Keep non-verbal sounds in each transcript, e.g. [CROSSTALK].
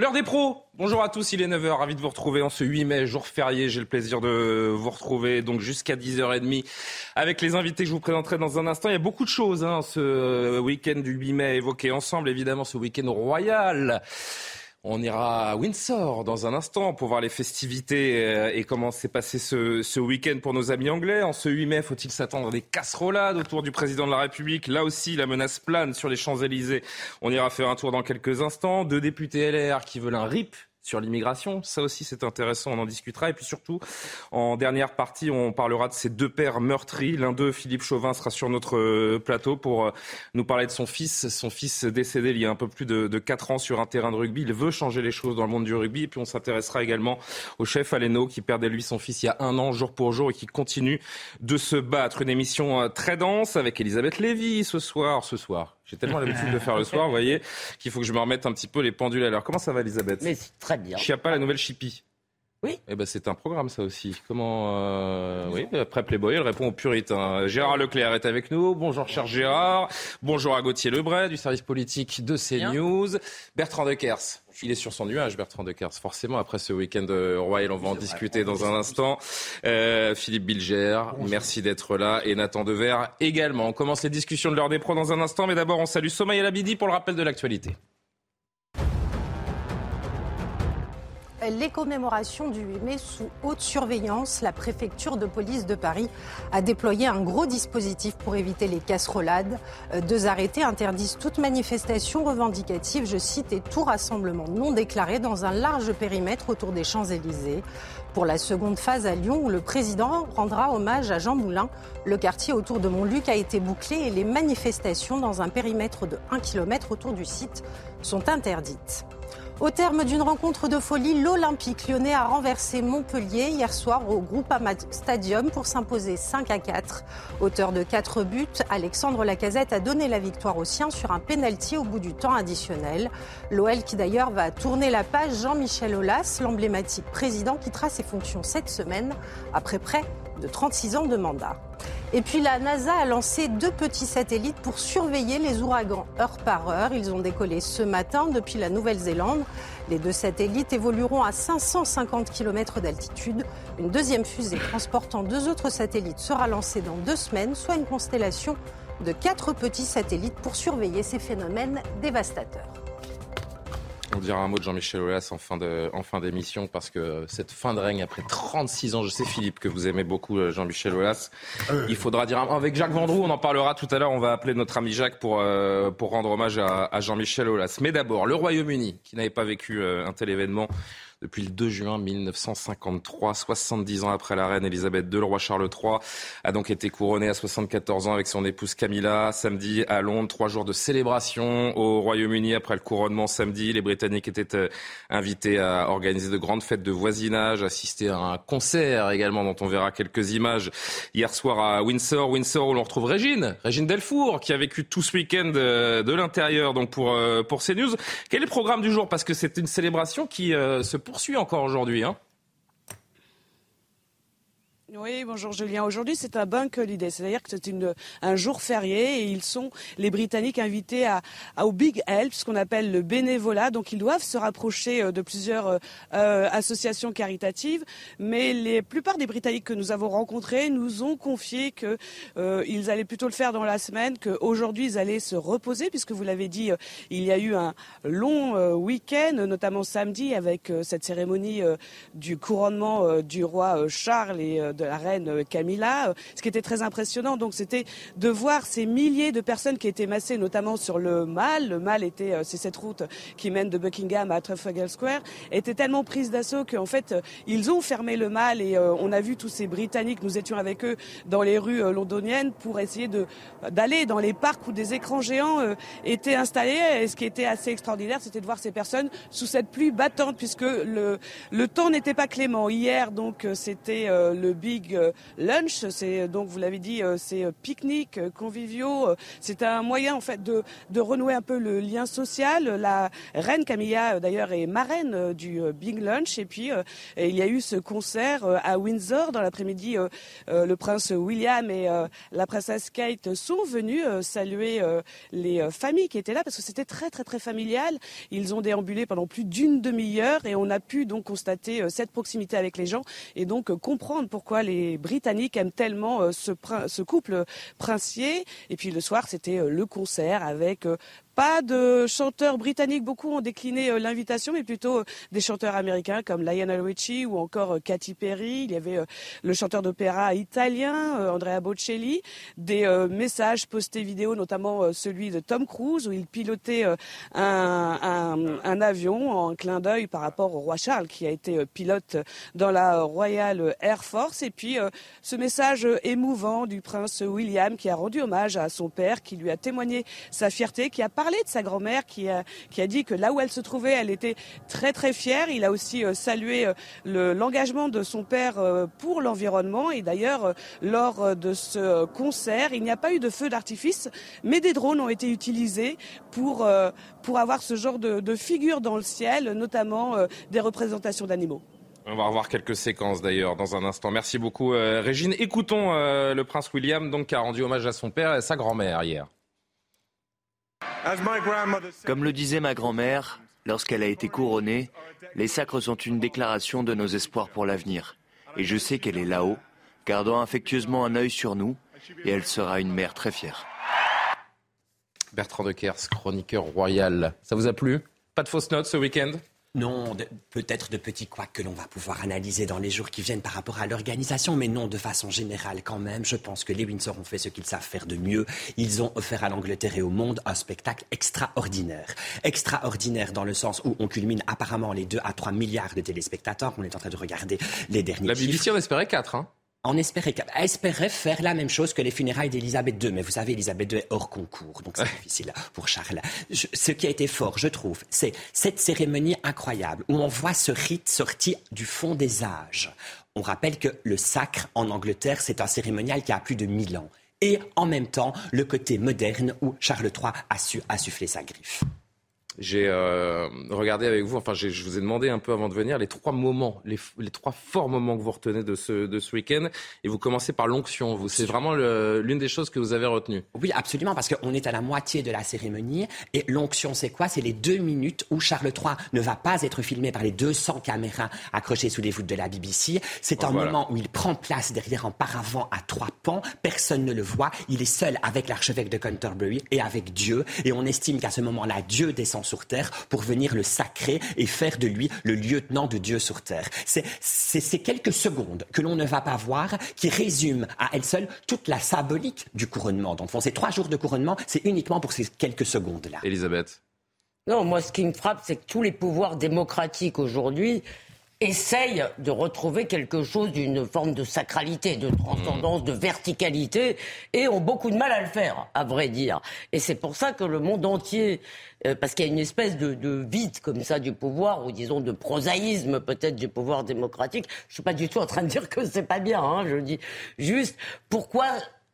L'heure des pros Bonjour à tous, il est 9h, ravi de vous retrouver en ce 8 mai, jour férié. J'ai le plaisir de vous retrouver donc jusqu'à 10h30 avec les invités que je vous présenterai dans un instant. Il y a beaucoup de choses hein, ce week-end du 8 mai évoqué ensemble, évidemment ce week-end royal. On ira à Windsor dans un instant pour voir les festivités euh, et comment s'est passé ce, ce week-end pour nos amis anglais. En ce 8 mai, faut-il s'attendre à des casserolades autour du président de la République? Là aussi, la menace plane sur les Champs-Élysées. On ira faire un tour dans quelques instants. Deux députés LR qui veulent un RIP sur l'immigration. Ça aussi, c'est intéressant, on en discutera. Et puis surtout, en dernière partie, on parlera de ces deux pères meurtris. L'un d'eux, Philippe Chauvin, sera sur notre euh, plateau pour euh, nous parler de son fils. Son fils décédé il y a un peu plus de, de 4 ans sur un terrain de rugby. Il veut changer les choses dans le monde du rugby. Et puis on s'intéressera également au chef Aleno qui perdait lui son fils il y a un an, jour pour jour, et qui continue de se battre. Une émission euh, très dense avec Elisabeth Lévy ce soir. Ce soir, j'ai tellement l'habitude de faire le soir, vous voyez, qu'il faut que je me remette un petit peu les pendules à l'heure. Comment ça va, Elisabeth? Mais c'est très bien. Chiappa, la nouvelle Chippy. Oui. Eh ben, c'est un programme, ça aussi. Comment, euh, oui, après Playboy, elle répond aux puritains. Gérard Leclerc est avec nous. Bonjour, cher Gérard. Bonjour à Gauthier Lebray, du service politique de CNews. Bertrand Deckers. Il est sur son nuage, Bertrand Deckers. Forcément, après ce week-end royal, on va en discuter dans un instant. Euh, Philippe Bilger, merci d'être là. Et Nathan Dever également. On commence les discussions de l'heure des pros dans un instant. Mais d'abord, on salue Sommeil Labidi pour le rappel de l'actualité. Les commémorations du 8 mai sous haute surveillance. La préfecture de police de Paris a déployé un gros dispositif pour éviter les casserolades. Euh, Deux arrêtés interdisent toute manifestation revendicative, je cite, et tout rassemblement non déclaré dans un large périmètre autour des Champs-Élysées. Pour la seconde phase à Lyon, où le président rendra hommage à Jean Moulin, le quartier autour de Montluc a été bouclé et les manifestations dans un périmètre de 1 km autour du site sont interdites. Au terme d'une rencontre de folie, l'Olympique lyonnais a renversé Montpellier hier soir au Groupama Stadium pour s'imposer 5 à 4. Auteur de 4 buts, Alexandre Lacazette a donné la victoire aux siens sur un pénalty au bout du temps additionnel. L'OL qui d'ailleurs va tourner la page Jean-Michel Aulas, l'emblématique président, quittera ses fonctions cette semaine après près de 36 ans de mandat. Et puis la NASA a lancé deux petits satellites pour surveiller les ouragans heure par heure. Ils ont décollé ce matin depuis la Nouvelle-Zélande. Les deux satellites évolueront à 550 km d'altitude. Une deuxième fusée transportant deux autres satellites sera lancée dans deux semaines, soit une constellation de quatre petits satellites pour surveiller ces phénomènes dévastateurs. On dira un mot de Jean-Michel Aulas en fin de, en fin d'émission parce que cette fin de règne après 36 ans, je sais Philippe que vous aimez beaucoup euh, Jean-Michel Aulas. Il faudra dire un mot avec Jacques Vendroux, on en parlera tout à l'heure. On va appeler notre ami Jacques pour euh, pour rendre hommage à, Jean-Michel Aulas. Mais d'abord, le Royaume-Uni qui n'avait pas vécu euh, un tel événement depuis le 2 juin 1953, 70 ans après la reine Elisabeth II. Le roi Charles III a donc été couronné à 74 ans avec son épouse Camilla. Samedi à Londres, trois jours de célébration au Royaume-Uni après le couronnement samedi. Les Britanniques étaient euh, invités à organiser de grandes fêtes de voisinage, assister à un concert également dont on verra quelques images hier soir à Windsor. Windsor où l'on retrouve Régine, Régine Delfour qui a vécu tout ce week-end euh, de l'intérieur donc pour, euh, pour CNews. Quel est le programme du jour? Parce que c'est une célébration qui se poursuit encore aujourd'hui. Hein oui, bonjour Julien. Aujourd'hui, c'est un bank holiday, c'est-à-dire que c'est un jour férié et ils sont, les Britanniques, invités à, à au Big Help, ce qu'on appelle le bénévolat. Donc, ils doivent se rapprocher euh, de plusieurs euh, associations caritatives. Mais les plupart des Britanniques que nous avons rencontrés nous ont confié que euh, allaient plutôt le faire dans la semaine, qu'aujourd'hui, ils allaient se reposer, puisque vous l'avez dit, il y a eu un long euh, week-end, notamment samedi, avec cette cérémonie du couronnement du roi Charles et de la reine Camilla. Ce qui était très impressionnant, donc, c'était de voir ces milliers de personnes qui étaient massées, notamment sur le Mall. Le Mall était, c'est cette route qui mène de Buckingham à Trafalgar Square, était tellement prise d'assaut qu'en fait, ils ont fermé le Mall et on a vu tous ces Britanniques. Nous étions avec eux dans les rues londoniennes pour essayer d'aller dans les parcs où des écrans géants étaient installés. Et ce qui était assez extraordinaire, c'était de voir ces personnes sous cette pluie battante, puisque le, le temps n'était pas clément. Hier, donc, euh, c'était euh, le Big euh, Lunch. C'est donc, vous l'avez dit, c'est pique-nique, conviviaux. C'est un moyen, en fait, de, de renouer un peu le lien social. La reine Camilla, d'ailleurs, est marraine du Big Lunch. Et puis, il y a eu ce concert à Windsor dans l'après-midi. Le prince William et la princesse Kate sont venus saluer les familles qui étaient là parce que c'était très, très, très familial. Ils ont déambulé pendant plus d'une demi-heure et on a pu donc constater euh, cette proximité avec les gens et donc euh, comprendre pourquoi les Britanniques aiment tellement euh, ce, ce couple princier. Et puis le soir, c'était le concert avec pas de chanteurs britanniques, beaucoup ont décliné euh, l'invitation, mais plutôt euh, des chanteurs américains comme Lionel Richie ou encore euh, Katy Perry. Il y avait le chanteur d'opéra italien, Andrea Bocelli, des messages postés vidéo, notamment celui de Tom Cruise, où il pilotait un, avion en clin d'œil par rapport au roi Charles, qui a été pilote dans la Royal Air Force. Et puis ce message émouvant du prince William, qui a rendu hommage à son père, qui lui a témoigné sa fierté, qui a parlé de sa grand-mère qui a, qui a dit que là où elle se trouvait, elle était très très fière. Il a aussi euh, salué euh, l'engagement de son père euh, pour l'environnement. Et d'ailleurs, lors de ce concert, il n'y a pas eu de feu d'artifice, mais des drones ont été utilisés pour, pour avoir ce genre de, figures dans le ciel, notamment des représentations d'animaux. On va revoir quelques séquences d'ailleurs dans un instant. Merci beaucoup Régine. Écoutons le prince William donc qui a rendu hommage à son père et sa grand-mère hier. Comme le disait ma grand-mère, lorsqu'elle a été couronnée, les sacres sont une déclaration de nos espoirs pour l'avenir. Et je sais qu'elle est là-haut, gardant affectueusement un œil sur nous, et elle sera une mère très fière. Bertrand de Kers, chroniqueur royal. Ça vous a plu? Pas de fausses notes ce week-end? Non, peut-être de petits couacs que l'on va pouvoir analyser dans les jours qui viennent par rapport à l'organisation, mais non de façon générale quand même. Je pense que les Windsor ont fait ce qu'ils savent faire de mieux. Ils ont offert à l'Angleterre et au monde un spectacle extraordinaire. Extraordinaire dans le sens où on culmine apparemment les 2 à 3 milliards de téléspectateurs. On est en train de regarder les derniers La BBC en espérait 4, hein on espérait, espérait faire la même chose que les funérailles d'Elisabeth II. Mais vous savez, Elisabeth II est hors concours, donc c'est difficile pour Charles. ce qui a été fort, je trouve, c'est cette cérémonie incroyable où on voit ce rite sorti du fond des âges. On rappelle que le sacre en Angleterre, c'est un cérémonial qui a plus de 1000 ans. Et en même temps, le côté moderne où Charles III a su assufler sa griffe. J'ai euh, regardé avec vous, enfin je vous ai demandé un peu avant de venir les trois moments, les, les trois forts moments que vous retenez de ce, de ce week-end. Et vous commencez par l'onction. Vous, c'est vraiment l'une des choses que vous avez retenues. Oui, absolument, parce qu'on est à la moitié de la cérémonie. Et l'onction, c'est quoi? C'est les deux minutes où Charles III ne va pas être filmé par les 200 caméras accrochées sous les voûtes de la BBC. C'est un moment où il prend place derrière un paravent à trois pans. Personne ne le voit. Il est seul avec l'archevêque de Canterbury et avec Dieu. Et on estime qu'à ce moment-là, Dieu descend sur terre pour venir le sacrer et faire de lui le lieutenant de Dieu sur terre. C'est ces quelques secondes que l'on ne va pas voir qui résument à elles seules toute la symbolique du couronnement. Donc, ces trois jours de couronnement, c'est uniquement pour ces quelques secondes-là. Elisabeth. Non, moi, ce qui me frappe, c'est que tous les pouvoirs démocratiques aujourd'hui essayent de retrouver quelque chose d'une forme de sacralité, de transcendance, de verticalité, et ont beaucoup de mal à le faire, à vrai dire. Et c'est pour ça que le monde entier, euh, parce qu'il y a une espèce de, de, vide comme ça du pouvoir, ou disons de prosaïsme peut-être du pouvoir démocratique. Je suis pas du tout en train de dire que c'est pas bien. Hein, je dis juste pourquoi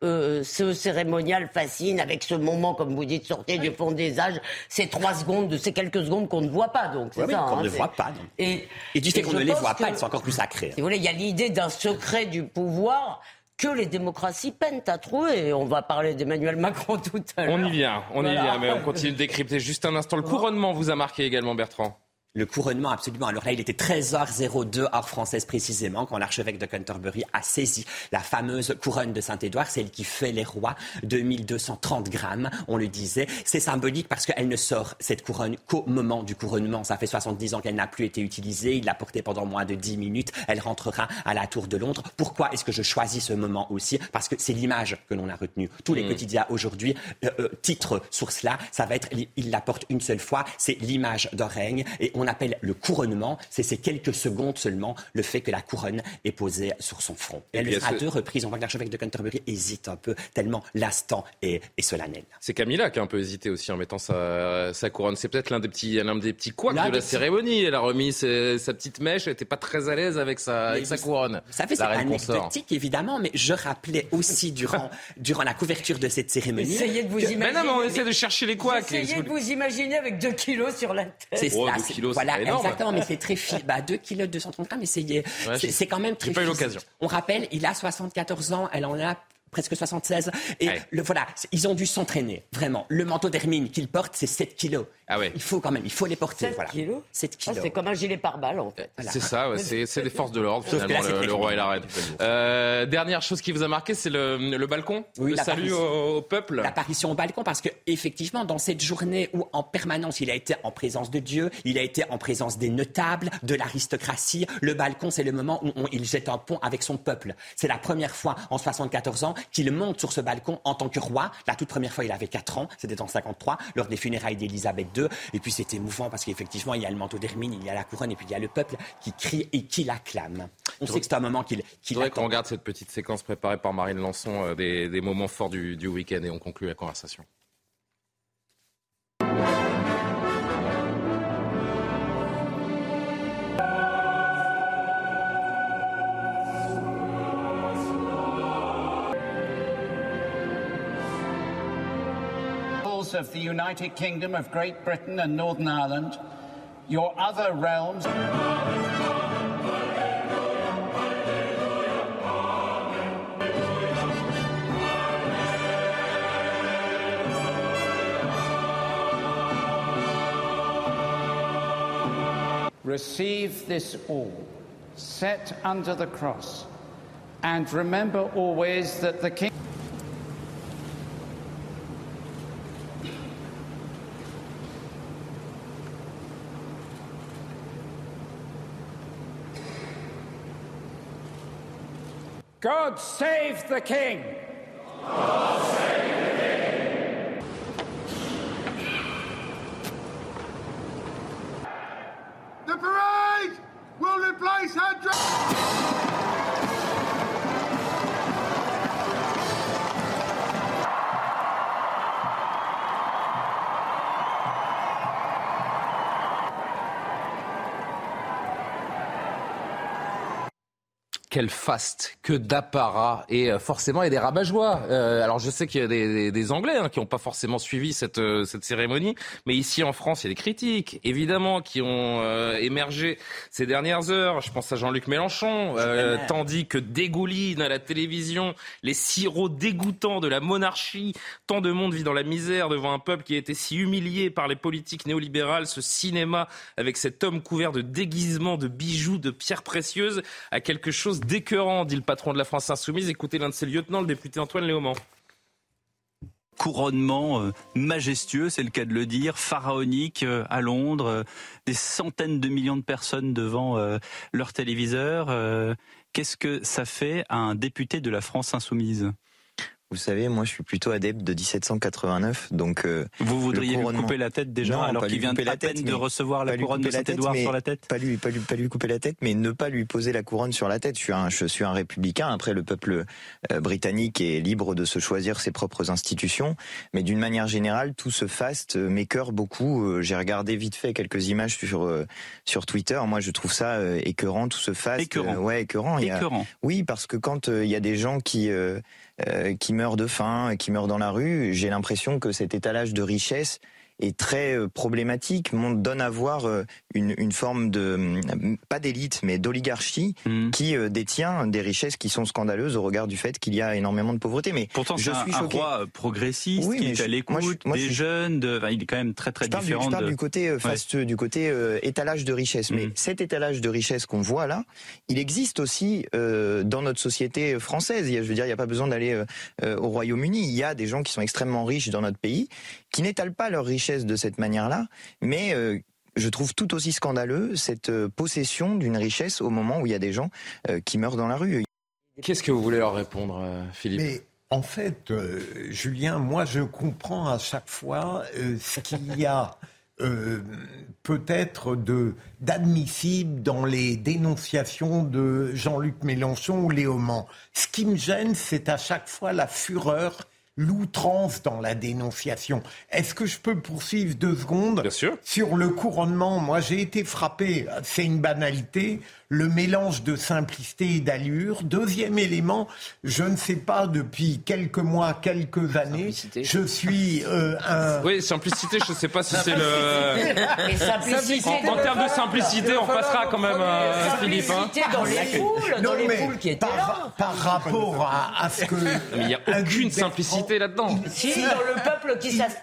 euh, ce cérémonial fascine avec ce moment, comme vous dites, sortir du fond des âges, ces trois secondes, ces quelques secondes qu'on ne voit pas. Donc c'est ça. qu'on hein, ne voit pas. Et, et du fait qu'on ne les voit pas, elles sont encore plus vous voulez, il y a l'idée d'un secret du pouvoir que les démocraties peinent à trouver. On va parler d'Emmanuel Macron tout à l'heure. On y vient, on y vient, mais on continue de décrypter juste un instant. Le couronnement vous a marqué également, Bertrand le couronnement, absolument. Alors là, il était 13h02 heure française précisément quand l'archevêque de Canterbury a saisi la fameuse couronne de Saint-Édouard, celle qui fait les rois, 2230 grammes, on le disait. C'est symbolique parce qu'elle ne sort cette couronne qu'au moment du couronnement. Ça fait 70 ans qu'elle n'a plus été utilisée. Il l'a portée pendant moins de 10 minutes. Elle rentrera à la Tour de Londres. Pourquoi est-ce que je choisis ce moment aussi? Parce que c'est l'image que l'on a retenue. Tous les hmm. quotidiens aujourd'hui euh, euh, titrent sur cela. Ça va être, il la porte une seule fois. C'est l'image d'un règne et on appelle le couronnement, c'est ces quelques secondes seulement le fait que la couronne est posée sur son front. elle le fera à deux reprises. On voit que l'archevêque de Canterbury hésite un peu, tellement l'instant est, solennel. C'est Camilla qui a un peu hésité aussi en mettant sa, couronne. C'est peut-être l'un des petits, l'un des petits couacs de la cérémonie. Elle a remis sa petite mèche, elle n'était pas très à l'aise avec sa, couronne. Ça fait c'est anecdotique évidemment, mais je rappelais aussi durant, [LAUGHS] durant la couverture de cette cérémonie. Essayez de vous imaginer. Mais non, mais on essaie de chercher les couacs. Essayez de vous imaginer avec 2 kilos sur la tête. C'est oh, kilos, voilà, exactement, mais c'est très fil. Bah, 2 kilos 230 grammes, mais c'est quand même très pas eu l'occasion. On rappelle, il a 74 ans, elle en a presque 76. Et le, voilà, ils ont dû s'entraîner, vraiment. Le manteau d'hermine qu'il porte, c'est 7 kilos. Ah ouais. Il faut quand même, il faut les porter. 7 voilà. kilos 7 ah, kilos. c'est comme un gilet pare-balles, en fait. C'est ça, ouais, c'est des forces de l'ordre, finalement, le, roi et la reine. Euh, dernière chose qui vous a marqué, c'est le, le, balcon oui, Le salut au, peuple L'apparition au balcon, parce que effectivement, dans cette journée où en permanence il a été en présence de Dieu, il a été en présence des notables, de l'aristocratie, le balcon, c'est le moment où il jette un pont avec son peuple. C'est la première fois en 74 ans qu'il monte sur ce balcon en tant que roi. La toute première fois, il avait 4 ans, c'était en 53, lors des funérailles d'Élisabeth Et puis c'était émouvant parce qu'effectivement, il y a le manteau d'Hermine, il y a la couronne, et puis il y a le peuple qui crie et qui l'acclame. On sait que c'est un moment qu'il qu faudrait qu'on regarde cette petite séquence préparée par Marine Lançon euh, des, des, moments forts du, du week-end et on conclut la conversation. Of the United Kingdom of Great Britain and Northern Ireland, your other realms. Receive this all, set under the cross, and remember always that the King. God save the King! God save the King! The parade will replace. Quel faste, que d'apparat et euh, forcément il y a des rabat-joie. Euh, alors je sais qu'il y a des, des, Anglais hein, qui n'ont pas forcément suivi cette, euh, cette cérémonie, mais ici en France il y a des critiques évidemment qui ont émergé ces dernières heures. Je pense à Jean-Luc Mélenchon, tandis que dégouline à la télévision les sirops dégoûtants de la monarchie. Tant de monde vit dans la misère devant un peuple qui a été si humilié par les politiques néolibérales. Ce cinéma avec cet homme couvert de déguisements, de bijoux, de pierres précieuses a quelque chose d'écœurant, dit le patron de la France Insoumise. Écoutez l'un de ses lieutenants, le député Antoine Léaumont couronnement euh, majestueux, c'est le cas de le dire, pharaonique euh, à Londres, euh, des centaines de millions de personnes devant leur téléviseur. Qu'est-ce que ça fait à un député de la France insoumise? Vous savez, moi, je suis plutôt adepte de 1789, donc. Euh, vous voudriez lui couper la tête déjà, alors qu'il vient à peine de recevoir la couronne de Saint-Édouard sur la tête? Pas lui, pas lui, pas lui couper la tête, mais ne pas lui poser la couronne sur la tête. Je suis un, je suis un républicain. Après, le peuple euh, britannique est libre de se choisir ses propres institutions, mais d'une manière générale, tout ce faste euh, m'écœure beaucoup. J'ai regardé vite fait quelques images sur sur Twitter. Moi, je trouve ça écœurant, tout ce faste. Écœurant. ouais, écœurant. écœurant. oui, parce que quand il y a des gens qui qui meurent de faim, qui meurent dans la rue, j'ai l'impression que cet étalage de richesse est très euh, problématique, donne à voir euh, une, une forme de, pas d'élite, mais d'oligarchie mmh. qui détient des richesses qui sont scandaleuses au regard du fait qu'il y a énormément de pauvreté. Mais Pourtant, je suis un, choqué. roi progressiste qui est à l'écoute des jeunes, de, il est quand même très très je différent. Du, je parle du côté, face, du côté étalage de richesse. Mais mmh. cet étalage de richesse qu'on voit là, il existe aussi dans notre société française. Je veux dire, il n'y a pas besoin d'aller au Royaume-Uni. Il y a des gens qui sont extrêmement riches dans notre pays, qui n'étalent pas leur richesse de cette manière-là, mais euh, je trouve tout aussi scandaleux cette euh, possession d'une richesse au moment où il y a des gens euh, qui meurent dans la rue. Qu'est-ce que vous voulez leur répondre, Philippe? Mais... En fait, Julien, moi je comprends à chaque fois ce qu'il y a peut-être de d'admissible dans les dénonciations de Jean-Luc Mélenchon ou Léaumont. Ce qui me gêne, c'est à chaque fois la fureur l'outrance dans la dénonciation. Est-ce que je peux poursuivre deux secondes Bien sûr. Sur le couronnement, moi j'ai été frappé, c'est une banalité, le mélange de simplicité et d'allure. Deuxième élément, je ne sais pas depuis quelques mois, quelques années, je suis euh, un... Oui, simplicité, je ne sais pas si c'est le... En, en, termes de simplicité, on passera quand même, euh, Philippe. Hein. dans les foules, dans les foules qui étaient par, là. Par rapport à, à ce que... Mais il n'y a aucune simplicité là-dedans. Si, dans le peuple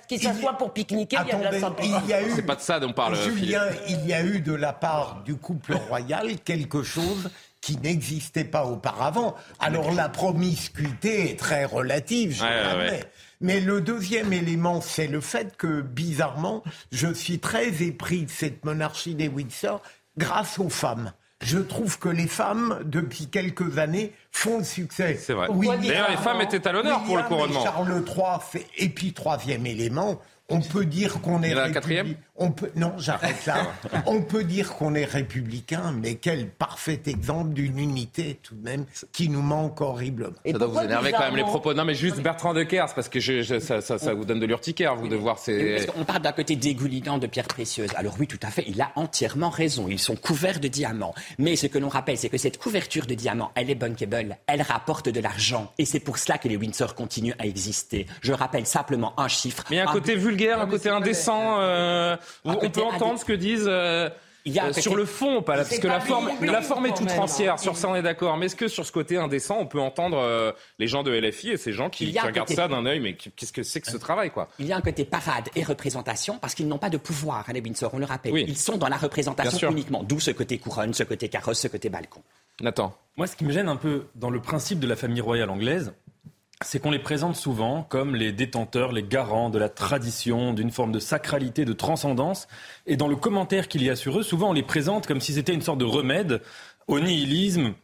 qui s'assoit pour pique-niquer, il y a de la simplicité. C'est pas de ça dont parle Julien, Philippe. il y a eu de la part du couple royal quelque chose qui n'existait pas auparavant. Alors la promiscuité est très relative, je ouais, Mais le deuxième élément, c'est le fait que, bizarrement, je suis très épris de cette monarchie des Windsor grâce aux femmes. Je trouve que les femmes, depuis quelques années, font le succès. C'est vrai. D'ailleurs, les femmes étaient à l'honneur pour le couronnement. Charles III, et puis troisième élément, on peut dire qu'on est. la quatrième? On peut, non, j'arrête là. [LAUGHS] on peut dire qu'on est républicain, mais quel parfait exemple d'une unité tout de même qui nous manque horriblement. Et ça doit vous énerver quand même les propos. Non, mais juste Bertrand de Kers, parce que je, ça, ça, ça, vous donne de l'urticaire, vous, de voir ces. On parle d'un côté dégoulinant de pierres précieuses. Alors oui, tout à fait, il a entièrement raison. Ils sont couverts de diamants. Mais ce que l'on rappelle, c'est que cette couverture de diamants, elle est bankable, elle rapporte de l'argent. Et c'est pour cela que les Windsor continuent à exister. Je rappelle simplement un chiffre. Mais il y a un, côté vulgaire, un côté indécent. Euh, on peut entendre ce que disent. Euh, il y a euh, sur le fond, pas parce que la forme, la forme est toute foncière. Sur ça, on est d'accord. Mais est-ce que sur ce côté indécent, on peut entendre euh, les gens de LFI et ces gens qui, qui regardent ça d'un œil, mais qu'est-ce que c'est que ce travail, quoi Il y a un côté parade et représentation parce qu'ils n'ont pas de pouvoir à les Windsor. On le rappelle. Ils sont dans la représentation uniquement. D'où ce côté couronne, ce côté carrosse, ce côté balcon. Nathan. Moi, ce qui me gêne un peu dans le principe de la famille royale anglaise, c'est qu'on les présente souvent comme les détenteurs, les garants de la tradition, d'une forme de sacralité, de transcendance. Et dans le commentaire qu'il y a sur eux, souvent on les présente comme si c'était une sorte de remède au nihilisme,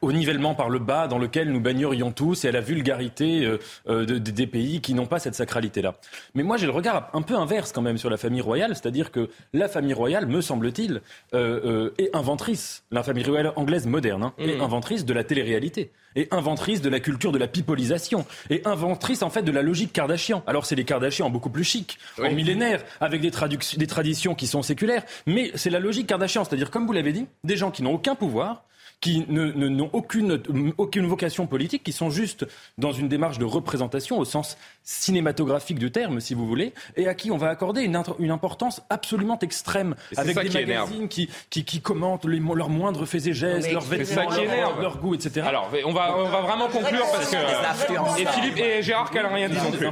au nivellement par le bas dans lequel nous baignerions tous et à la vulgarité euh, euh, des pays qui n'ont pas cette sacralité-là. Mais moi, j'ai le regard un peu inverse quand même sur la famille royale, c'est-à-dire que la famille royale, me semble-t-il, euh, est inventrice, la famille royale anglaise moderne, hein, est mmh. inventrice de la télé-réalité et inventrice de la culture de la pipolisation et inventrice en fait de la logique Kardashian. Alors c'est les Kardashians beaucoup plus chic, en millénaire, avec des, des traditions qui sont séculaires, mais c'est la logique Kardashian, c'est-à-dire comme vous l'avez dit, des gens qui n'ont aucun pouvoir, qui n'ont aucune, aucune vocation politique, qui sont juste dans une démarche de représentation au sens cinématographique du terme, si vous voulez, et à qui on va accorder une, une importance absolument extrême, avec des magazines qui, qui, qui, commentent les, leurs moindres faits et gestes, leurs vêtements, leur, leur, goût, etc. Alors, on va, on va vraiment conclure parce que... Et Philippe et Gérard qui n'ont rien dit non plus.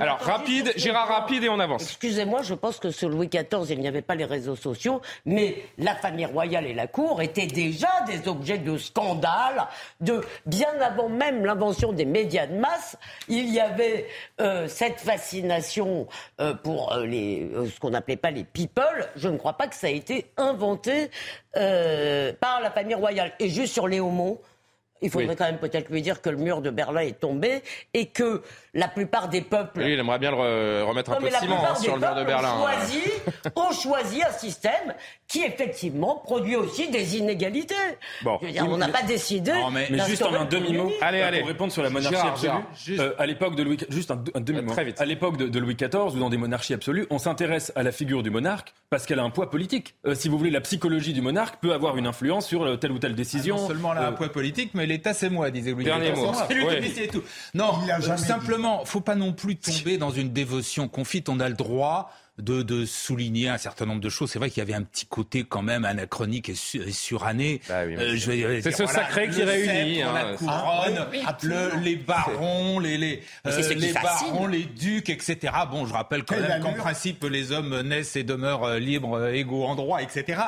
Alors, rapide, Gérard rapide et on avance. Excusez-moi, je pense que sur Louis XIV, il n'y avait pas les réseaux sociaux, mais la famille royale et la cour étaient déjà des objets de scandale, de bien avant même l'invention des médias de masse, il y avait euh, cette fascination euh, pour euh, les, ce qu'on n'appelait pas les people. Je ne crois pas que ça a été inventé par la famille royale. Et juste sur Léo il faudrait quand même peut-être lui dire que le mur de Berlin est tombé et que la plupart des peuples. Oui, il aimerait bien le remettre un peu de ciment hein, sur le mur de Berlin. Ont choisi, [LAUGHS] ont choisi un système qui effectivement produit aussi des inégalités. Bon. Dire, on n'a pas décidé. mais, juste en un demi-mot. Allez, allez. Pour répondre sur la monarchie absolue. Euh, à l'époque de Louis, juste un, demi-mot. À l'époque de, Louis XIV ou dans des monarchies absolues, on s'intéresse à la figure du monarque parce qu'elle a un poids politique. Euh, si vous voulez, la psychologie du monarque peut avoir une influence sur euh, telle ou telle décision. Ah, non seulement elle a un poids politique, mais l'État c'est moi, disait Louis. Dernier mot. C'est lui qui décide tout. Non, simplement, faut pas non plus tomber dans une dévotion confite. On a le droit de, de, souligner un certain nombre de choses. C'est vrai qu'il y avait un petit côté quand même anachronique et, suranné. Bah oui, euh, c'est ce sacré qui réunit. Hein, la couronne, ah, le, les barons, les, les, euh, les barons, les ducs, etc. Bon, je rappelle quand même qu'en principe, les hommes naissent et demeurent euh, libres, égaux en droit, etc.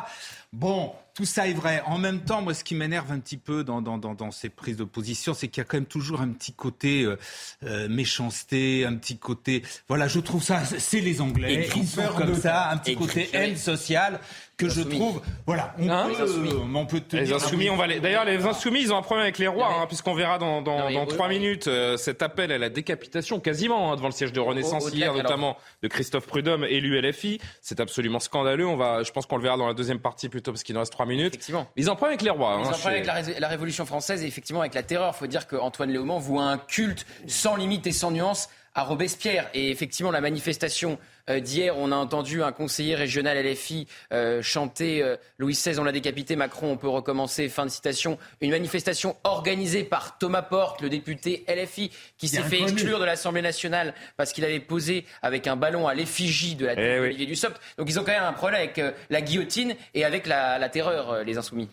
Bon, tout ça est vrai. En même temps, moi, ce qui m'énerve un petit peu dans, dans, dans, dans ces prises de position, c'est qu'il y a quand même toujours un petit côté euh, euh méchanceté, un petit côté. Voilà, je trouve ça, c'est les Anglais, ils sont comme ça, un petit côté haine sociale que je trouve. Voilà, on hein peut, euh, on peut te les dire, insoumis, on va les... D'ailleurs, les insoumis, ils ont un problème avec les rois, hein, puisqu'on verra dans, dans, dans trois minutes euh, cet appel à la décapitation, quasiment hein, devant le siège de Renaissance hier, notamment de Christophe Prudhomme, élu LFI. C'est absolument scandaleux. On va, je pense qu'on le verra dans la deuxième partie plutôt, parce qu'il nous reste trois minutes. Effectivement. Ils ont un problème avec les rois. Ils ont un problème chez- avec la, ré- la Révolution française et effectivement avec la terreur. Il faut dire qu'Antoine Léaumont voit un culte sans limite et sans nuance à Robespierre. Et effectivement, la manifestation d'hier, on a entendu un conseiller régional LFI euh, chanter euh, Louis XVI, on l'a décapité, Macron, on peut recommencer, fin de citation. Une manifestation organisée par Thomas Porte, le député LFI, qui s'est fait exclure de l'Assemblée nationale parce qu'il avait posé avec un ballon à l'effigie de la tête Eh oui. d'Olivier Dussopt. Donc ils ont quand même un problème avec euh, la guillotine et avec la, la terreur, euh, les insoumis.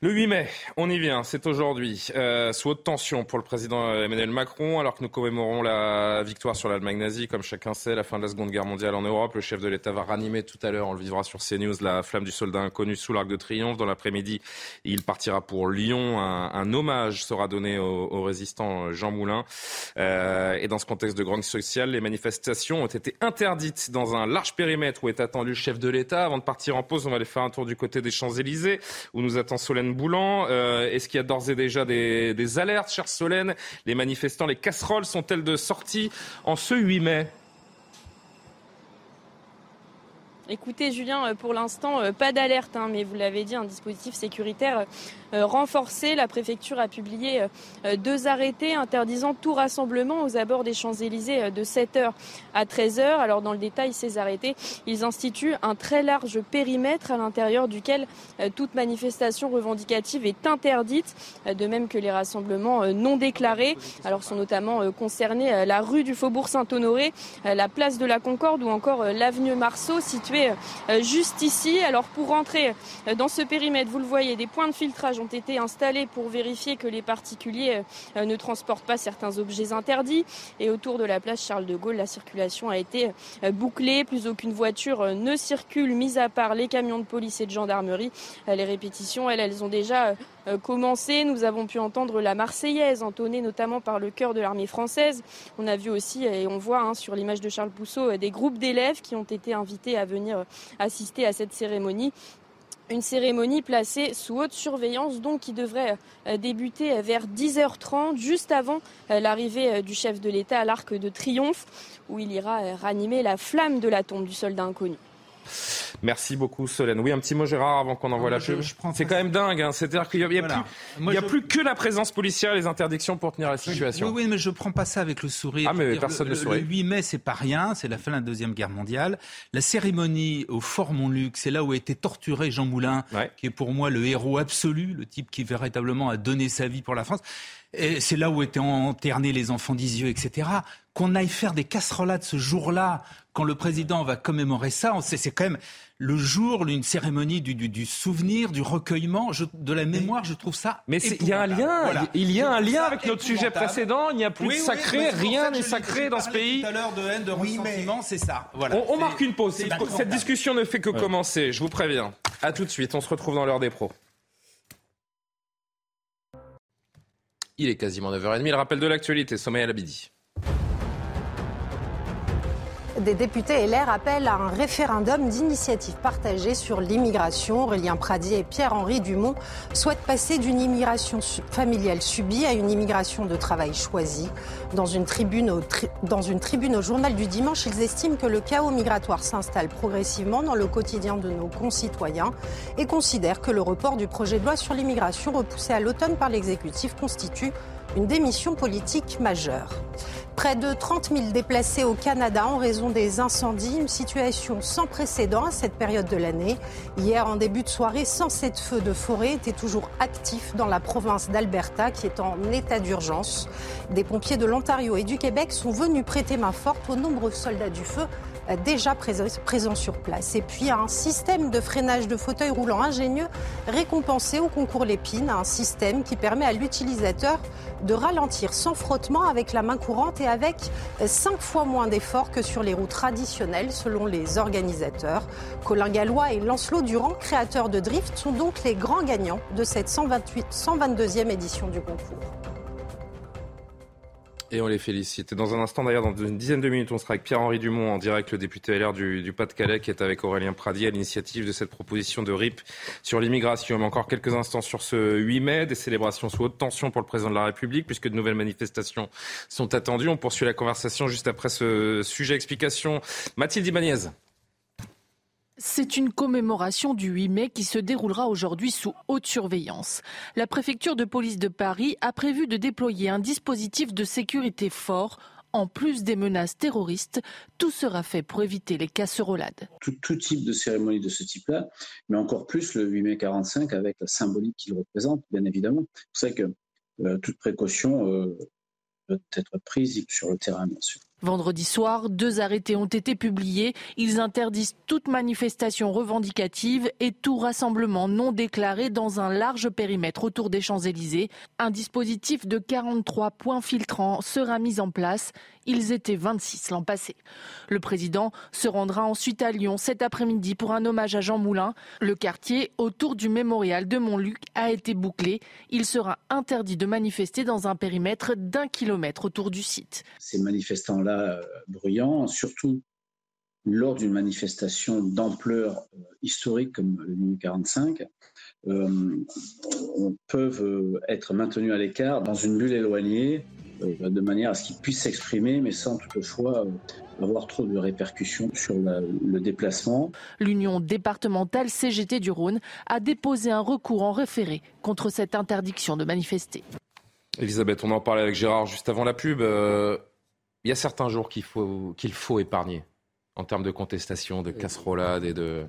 Le 8 mai, on y vient, c'est aujourd'hui, euh, sous haute tension pour le président Emmanuel Macron, alors que nous commémorons la victoire sur l'Allemagne nazie, comme chacun sait, la fin de la Seconde Guerre mondiale en Europe. Le chef de l'État va ranimer tout à l'heure, on le vivra sur CNews, la flamme du soldat inconnu sous l'Arc de Triomphe. Dans l'après-midi, il partira pour Lyon. Un, hommage sera donné au, résistant Jean Moulin. Euh, et dans ce contexte de grande sociale, les manifestations ont été interdites dans un large périmètre où est attendu le chef de l'État. Avant de partir en pause, on va aller faire un tour du côté des Champs-Élysées, où nous attend Solène Boulan. Euh, Est-ce qu'il y a d'ores et déjà des, des alertes, chère Solène? Les manifestants, les casseroles sont-elles de sortie en ce 8 mai? Écoutez, Julien, euh, pour l'instant, euh, pas d'alerte, hein, mais vous l'avez dit, un dispositif sécuritaire euh, renforcé. La préfecture a publié euh, deux arrêtés interdisant tout rassemblement aux abords des Champs-Élysées euh, de 7h à 13h. Alors, dans le détail, ces arrêtés, ils instituent un très large périmètre à l'intérieur duquel toute manifestation revendicative est interdite, de même que les rassemblements non déclarés. Alors, sont notamment concernés la rue du Faubourg Saint-Honoré, la place de la Concorde ou encore l'avenue Marceau, située juste ici. Alors pour rentrer dans ce périmètre, vous le voyez, des points de filtrage ont été installés pour vérifier que les particuliers euh, ne transportent pas certains objets interdits. Et autour de la place Charles de Gaulle, la circulation a été euh, bouclée. Plus aucune voiture euh, ne circule, mis à part les camions de police et de gendarmerie. Les répétitions, elles, elles ont déjà commencé. Nous avons pu entendre la Marseillaise, entonnée notamment par le chœur de l'armée française. On a vu aussi, et on voit hein, sur l'image de Charles Pousseau, des groupes d'élèves qui ont été invités à venir assister à cette cérémonie. Une cérémonie placée sous haute surveillance, donc qui devrait euh, débuter vers 10h30, juste avant euh, l'arrivée euh, du chef de l'État à l'Arc de Triomphe, où il ira ranimer la flamme de la tombe du soldat inconnu. Merci beaucoup Solène. Oui, un petit mot Gérard avant qu'on envoie Non, la pub. C'est quand même dingue. Hein. C'est-à-dire qu'il y a, il y a Voilà. plus, Moi, il y a je- plus que la présence policière et les interdictions pour tenir la situation. Oui, oui, mais je prends pas ça avec le sourire. Ah, mais personne le, ne sourit. Le 8 mai, c'est pas rien, c'est la fin de la Deuxième Guerre mondiale. La cérémonie au Fort Montluc, c'est là où a été torturé Jean Moulin, qui est pour moi le héros absolu, le type qui véritablement a donné sa vie pour la France. C'est là où étaient enternés les enfants d'Isieux, etc. Qu'on aille faire des casserolades ce jour-là, quand le président va commémorer ça, c'est quand même le jour, une cérémonie du, du, du souvenir, du recueillement, je- de la mémoire. Je trouve ça. Mais il y a un lien. Voilà. il y a un lien avec notre sujet précédent. Il n'y a plus Oui, de oui, sacré, rien n'est sacré dans ce pays. Tout à l'heure de haine, de ressentiment, c'est ça. Voilà. On, marque une pause. Cette, discussion ne fait que Ouais. commencer. Je vous préviens. À tout de suite. On se retrouve dans l'heure des pros. Il est quasiment 9h30. Le rappel de l'actualité. Sommeil à l'abidi. Des députés LR appellent à un référendum d'initiative partagée sur l'immigration. Aurélien Pradier et Pierre-Henri Dumont souhaitent passer d'une immigration familiale subie à une immigration de travail choisie. Dans une, tribune au dans une tribune au journal du dimanche, ils estiment que le chaos migratoire s'installe progressivement dans le quotidien de nos concitoyens et considèrent que le report du projet de loi sur l'immigration repoussé à l'automne par l'exécutif constitue une démission politique majeure. Près de 30 000 déplacés au Canada en raison des incendies, une situation sans précédent à cette période de l'année. Hier, en début de soirée, 107 feux de forêt étaient toujours actifs dans la province d'Alberta qui est en état d'urgence. Des pompiers de l'Ontario et du Québec sont venus prêter main forte aux nombreux soldats du feu déjà présents sur place. Et puis un système de freinage de fauteuil roulant ingénieux récompensé au concours Lépine, un système qui permet à l'utilisateur de ralentir sans frottement avec la main courante et avec cinq fois moins d'efforts que sur les routes traditionnelles selon les organisateurs. Colin Gallois et Lancelot Durand, créateurs de Drift, sont donc les grands gagnants de cette 128, 122e édition du concours. Et on les félicite. Dans un instant, d'ailleurs, dans une dizaine de minutes, on sera avec Pierre-Henri Dumont en direct, le député LR du, Pas-de-Calais, qui est avec Aurélien Pradi à l'initiative de cette proposition de RIP sur l'immigration. Mais encore quelques instants sur ce 8 mai, des célébrations sous haute tension pour le président de la République, puisque de nouvelles manifestations sont attendues. On poursuit la conversation juste après ce sujet explication. Mathilde Ibanez. C'est une commémoration du 8 mai qui se déroulera aujourd'hui sous haute surveillance. La préfecture de police de Paris a prévu de déployer un dispositif de sécurité fort en plus des menaces terroristes, tout sera fait pour éviter les casserolades. Tout, type de cérémonie de ce type-là, mais encore plus le 8 mai 45 avec la symbolique qu'il représente, bien évidemment. C'est que euh, toute précaution euh, doit être prise sur le terrain, bien sûr. Vendredi soir, deux arrêtés ont été publiés. Ils interdisent toute manifestation revendicative et tout rassemblement non déclaré dans un large périmètre autour des Champs-Élysées. Un dispositif de 43 points filtrants sera mis en place. Ils étaient 26 l'an passé. Le président se rendra ensuite à Lyon cet après-midi pour un hommage à Jean Moulin. Le quartier autour du mémorial de Montluc a été bouclé. Il sera interdit de manifester dans un périmètre d'un kilomètre autour du site. Ces manifestants-là euh, bruyants, surtout lors d'une manifestation d'ampleur euh, historique comme le 1945, euh, peuvent être maintenus à l'écart dans une bulle éloignée de manière à ce qu'ils puissent s'exprimer, mais sans toutefois euh, avoir trop de répercussions sur le déplacement. L'Union départementale CGT du Rhône a déposé un recours en référé contre cette interdiction de manifester. Elisabeth, on en parlait avec Gérard juste avant la pub. Euh, il y a certains jours qu'il faut, qu'il faut épargner en termes de contestation, de casserolade et de...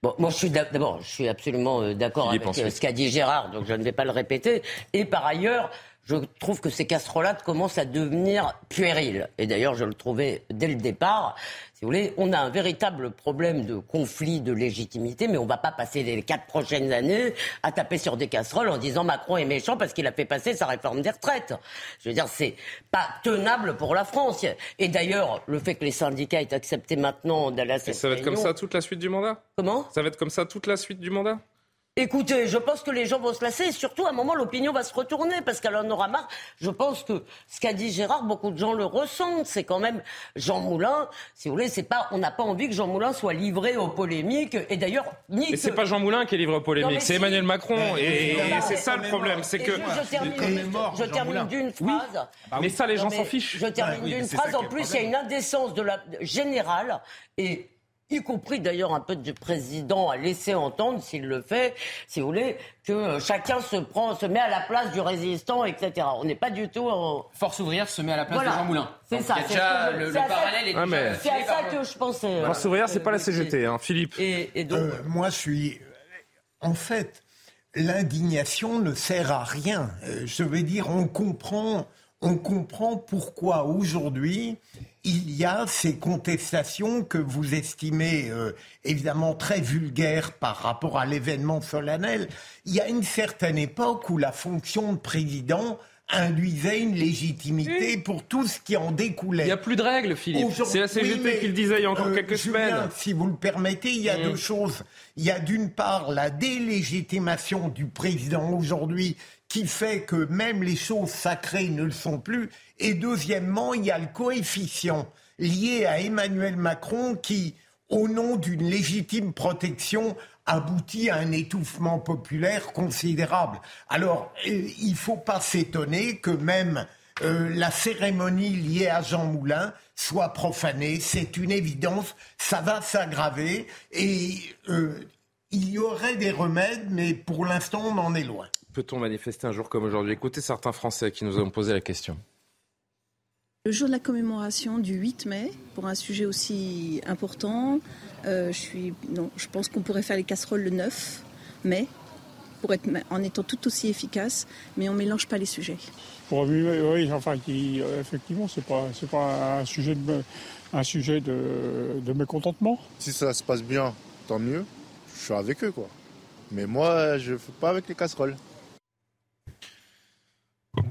Bon, moi, je suis d'abord, je suis absolument d'accord avec ce qu'a dit Gérard, donc je ne vais pas le répéter. Et par ailleurs, je trouve que ces casserolades commencent à devenir puériles. Et d'ailleurs, je le trouvais dès le départ. Si vous voulez, on a un véritable problème de conflit de légitimité, mais on ne va pas passer les quatre prochaines années à taper sur des casseroles en disant Macron est méchant parce qu'il a fait passer sa réforme des retraites. Je veux dire, c'est pas tenable pour la France. Et d'ailleurs, le fait que les syndicats aient accepté maintenant d'aller à cette Ça va être comme ça toute la suite du mandat? Comment? Ça va être comme ça toute la suite du mandat? Écoutez, je pense que les gens vont se lasser et surtout à un moment l'opinion va se retourner parce qu'elle en aura marre. Je pense que ce qu'a dit Gérard, beaucoup de gens le ressentent. C'est quand même Jean Moulin. Si vous voulez, c'est pas, on n'a pas envie que Jean Moulin soit livré aux polémiques. Et d'ailleurs, ni. Mais c'est pas Jean Moulin qui est livré aux polémiques, c'est Emmanuel Macron. Et, c'est ça le problème, c'est que. Je termine, d'une phrase. mais ça, les gens s'en fichent. Je termine d'une phrase. En plus, il y a une indécence de la générale et y compris d'ailleurs un peu du président, à laisser entendre, s'il le fait, si vous voulez, que euh, chacun se prend, se met à la place du résistant, etc. On n'est pas du tout en... Force ouvrière se met à la place de Jean Moulin. C'est ça. Déjà, le, parallèle est C'est à ça que je pensais. Force ouvrière, c'est pas la CGT, hein, Philippe. Et, donc... Euh, moi, je suis... En fait, l'indignation ne sert à rien. Euh, je veux dire, on comprend, on comprend pourquoi aujourd'hui il y a ces contestations que vous estimez euh, évidemment très vulgaires par rapport à l'événement solennel. Il y a une certaine époque où la fonction de président induisait une légitimité pour tout ce qui en découlait. Il n'y a plus de règles, Philippe. C'est la CGT qui le disait il y a encore euh, quelques semaines. Si vous le permettez, il y a mm. deux choses. Il y a d'une part la délégitimation du président aujourd'hui qui fait que même les choses sacrées ne le sont plus. Et deuxièmement, il y a le coefficient lié à Emmanuel Macron qui, au nom d'une légitime protection, aboutit à un étouffement populaire considérable. Alors, euh, il ne faut pas s'étonner que même euh, la cérémonie liée à Jean Moulin soit profanée. C'est une évidence, ça va s'aggraver et euh, il y aurait des remèdes, mais pour l'instant, on en est loin Peut-on manifester un jour comme aujourd'hui? Écoutez certains Français qui nous ont posé la question. Le jour de la commémoration du 8 mai, pour un sujet aussi important, euh, je, suis, non, je pense qu'on pourrait faire les casseroles le 9 mai, pour être, en étant tout aussi efficace, mais on ne mélange pas les sujets. Pour oui, enfin, qui, euh, effectivement, ce n'est pas, pas un sujet, de, un sujet de, de mécontentement. Si ça se passe bien, tant mieux. Je suis avec eux, quoi. Mais moi, je ne fais pas avec les casseroles.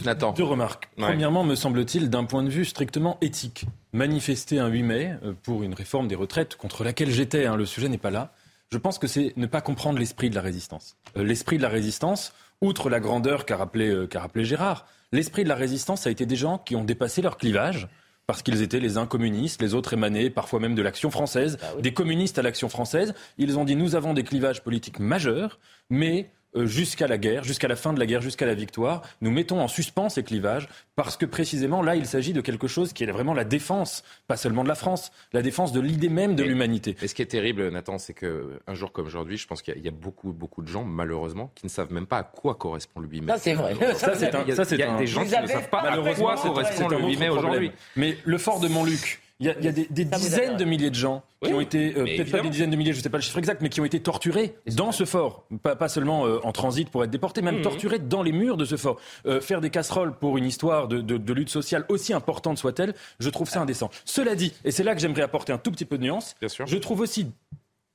Nathan. Deux remarques. Premièrement, me semble-t-il, d'un point de vue strictement éthique, manifester un 8 mai euh, pour une réforme des retraites contre laquelle j'étais, hein, le sujet n'est pas là, je pense que c'est ne pas comprendre l'esprit de la résistance. Euh, l'esprit de la résistance, outre la grandeur qu'a rappelé, euh, rappelé Gérard, l'esprit de la résistance a été des gens qui ont dépassé leur clivage, parce qu'ils étaient les uns communistes, les autres émanés parfois même de l'action française, bah des communistes à l'action française. Ils ont dit nous avons des clivages politiques majeurs, mais jusqu'à la guerre, jusqu'à la fin de la guerre, jusqu'à la victoire. Nous mettons en suspens ces clivages parce que précisément là, il s'agit de quelque chose qui est vraiment la défense, pas seulement de la France, la défense de l'idée même de l'humanité. Et ce qui est terrible, Nathan, c'est qu'un jour comme aujourd'hui, je pense qu'il y, a beaucoup, beaucoup de gens, malheureusement, qui ne savent même pas à quoi correspond le 8 mai. Ça, c'est vrai. Ça, c'est un, il y a, des gens qui ne savent pas à quoi correspond le 8 mai aujourd'hui. Mais le fort de Montluc, il y a, y a des, des dizaines de milliers de gens qui ont été, euh, peut-être pas des dizaines de milliers, je ne sais pas le chiffre exact, mais qui ont été torturés dans ce fort. Pas, pas seulement euh, en transit pour être déportés, même mmh. torturés dans les murs de ce fort. Euh, faire des casseroles pour une histoire de, de, de lutte sociale aussi importante soit-elle, je trouve ça indécent. Cela dit, et c'est là que j'aimerais apporter un tout petit peu de nuance, Bien sûr. je trouve aussi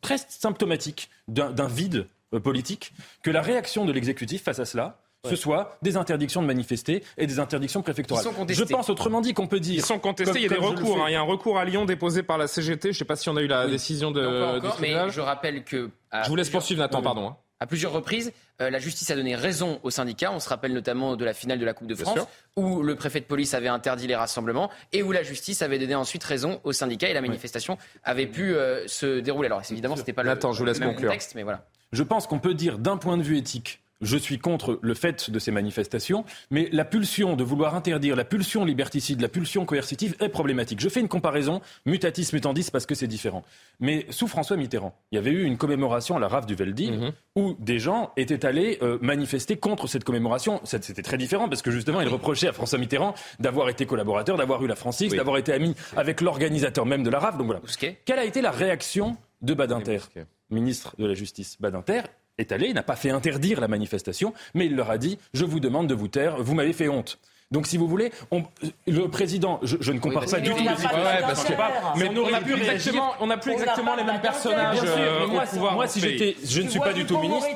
très symptomatique d'un vide politique que la réaction de l'exécutif face à cela, ce soit des interdictions de manifester et des interdictions préfectorales. Je pense autrement dit qu'on peut dire. Ils sont contestés, il y a des recours. Hein. Il y a un recours à Lyon déposé par la CGT. Je ne sais pas si on a eu la décision de. Non, pas encore, mais je rappelle que. Je vous laisse poursuivre, Nathan, pardon. Hein. À plusieurs reprises, euh, la justice a donné raison aux syndicats. On se rappelle notamment de la finale de la Coupe de France, où le préfet de police avait interdit les rassemblements et où la justice avait donné ensuite raison aux syndicats et la manifestation avait pu euh, se dérouler. Alors évidemment, c'était pas Nathan, le, je vous laisse même conclure. contexte, mais voilà. Je pense qu'on peut dire d'un point de vue éthique je suis contre le fait de ces manifestations, mais la pulsion de vouloir interdire, la pulsion liberticide, la pulsion coercitive est problématique. Je fais une comparaison, mutatis mutandis, parce que c'est différent. Mais sous François Mitterrand, il y avait eu une commémoration à la rave du Veldiv Mhm. où des gens étaient allés euh, manifester contre cette commémoration. C'était très différent parce que justement, ils reprochaient à François Mitterrand d'avoir été collaborateur, d'avoir eu la Oui. d'avoir été ami avec l'organisateur même de la rave. Donc voilà. Quelle a été la réaction de Badinter, ministre de la Justice Badinter est allé, il n'a pas fait interdire la manifestation, mais il leur a dit Je vous demande de vous taire, vous m'avez fait honte. Donc, si vous voulez, on- le président, je, je ne compare pas du tout de parce que mais On n'a a plus exactement- on n'a plus exactement les mêmes personnages, sûr, euh, au moi, pouvoir moi, dans si j'étais, je ne suis pas du tout ministre.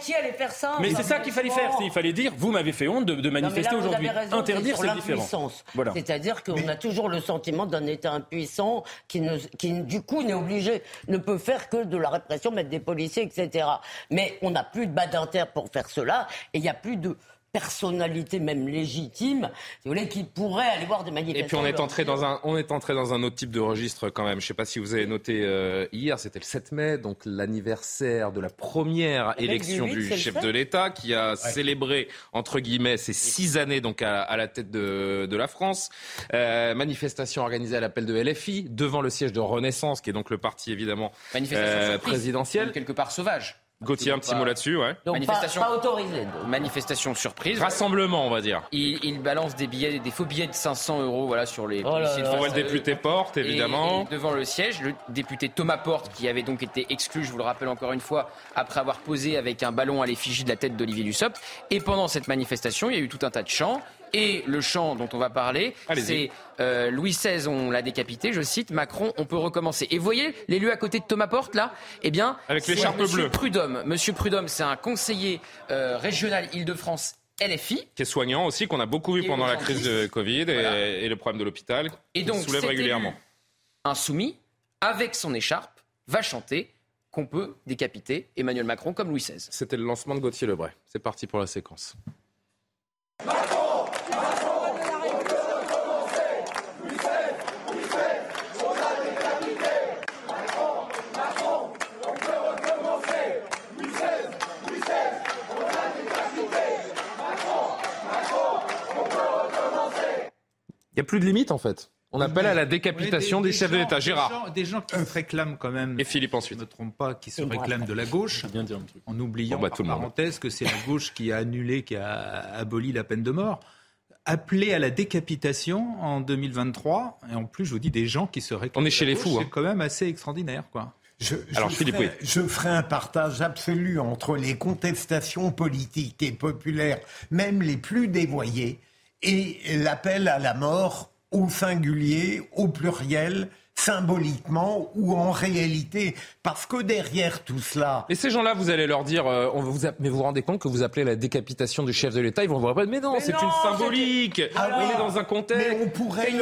Mais c'est ça qu'il fallait faire. Il fallait dire, vous m'avez fait honte de, de manifester aujourd'hui. Interdire, c'est différent. C'est-à-dire qu'on a toujours le sentiment d'un État impuissant qui, ne, qui, du coup, n'est obligé, ne peut faire que de la répression, mettre des policiers, etc. Mais on n'a plus de badinter pour faire cela, et il n'y a plus de personnalité même légitime, si vous voulez, qui pourrait aller voir des Et manifestations. puis on est entré dans un, on est entré dans un autre type de registre quand même. Je ne sais pas si vous avez noté euh, hier, c'était le 7 mai, donc l'anniversaire de la première élection du chef de l'État qui a célébré entre guillemets ses six années donc à, à la tête de, de la France. Euh, manifestation organisée à l'appel de LFI devant le siège de Renaissance, qui est donc le parti évidemment Manifestation euh, surprise, présidentiel. quelque part sauvage. Gauthier, un petit mot là-dessus, ouais. Donc, manifestation, pas, pas autorisé. donc. manifestation surprise. Rassemblement, on va dire. Il, il balance des billets, des faux billets de 500 euros, voilà, sur les Oh là policiers de là. le député Porte, Et- évidemment. et devant le siège, le député Thomas Porte, qui avait donc été exclu, je vous le rappelle encore une fois, après avoir posé avec un ballon à l'effigie de la tête d'Olivier Dussopt. Et pendant cette manifestation, il y a eu tout un tas de chants. Et le chant dont on va parler, c'est euh, Louis XVI, on l'a décapité, je cite, Macron, on peut recommencer. Et vous voyez l'élu à côté de Thomas Porte, là Eh bien, Avec c'est l'écharpe Monsieur bleue. Prudhomme. Monsieur Prudhomme, c'est un conseiller euh, régional Île-de-France LFI. qui est soignant aussi, qu'on a beaucoup vu pendant la crise de Covid et, Voilà. et le problème de l'hôpital, Et qui donc, soulève régulièrement. insoumis, avec son écharpe, va chanter qu'on peut décapiter Emmanuel Macron comme Louis XVI. C'était le lancement de Gauthier Lebray. C'est parti pour la séquence. Il n'y a plus de limite en fait. On appelle à la décapitation des, chefs de l'État. Gérard. Des gens, qui se réclament quand même. Et Philippe ensuite. Je ne me trompe pas, qui se réclament de la gauche. Bien dire un truc. En oubliant, bah, par parenthèse, que c'est la gauche qui a annulé, qui a aboli la peine de mort. Appeler à la décapitation en 2023, et en plus, je vous dis des gens qui se réclament. On est chez les fous. C'est hein. quand même assez extraordinaire, quoi. Je, Alors, ferai, je, ferai, un partage absolu entre les contestations politiques et populaires, même les plus dévoyées, et l'appel à la mort au singulier, au pluriel, symboliquement ou en réalité. Parce que derrière tout cela... Et ces gens-là, vous allez leur dire, euh, on vous mais vous vous rendez compte que vous appelez la décapitation du chef de l'État Ils vont vous répondre, mais non, c'est une symbolique. ah On est dans un contexte... on pourrait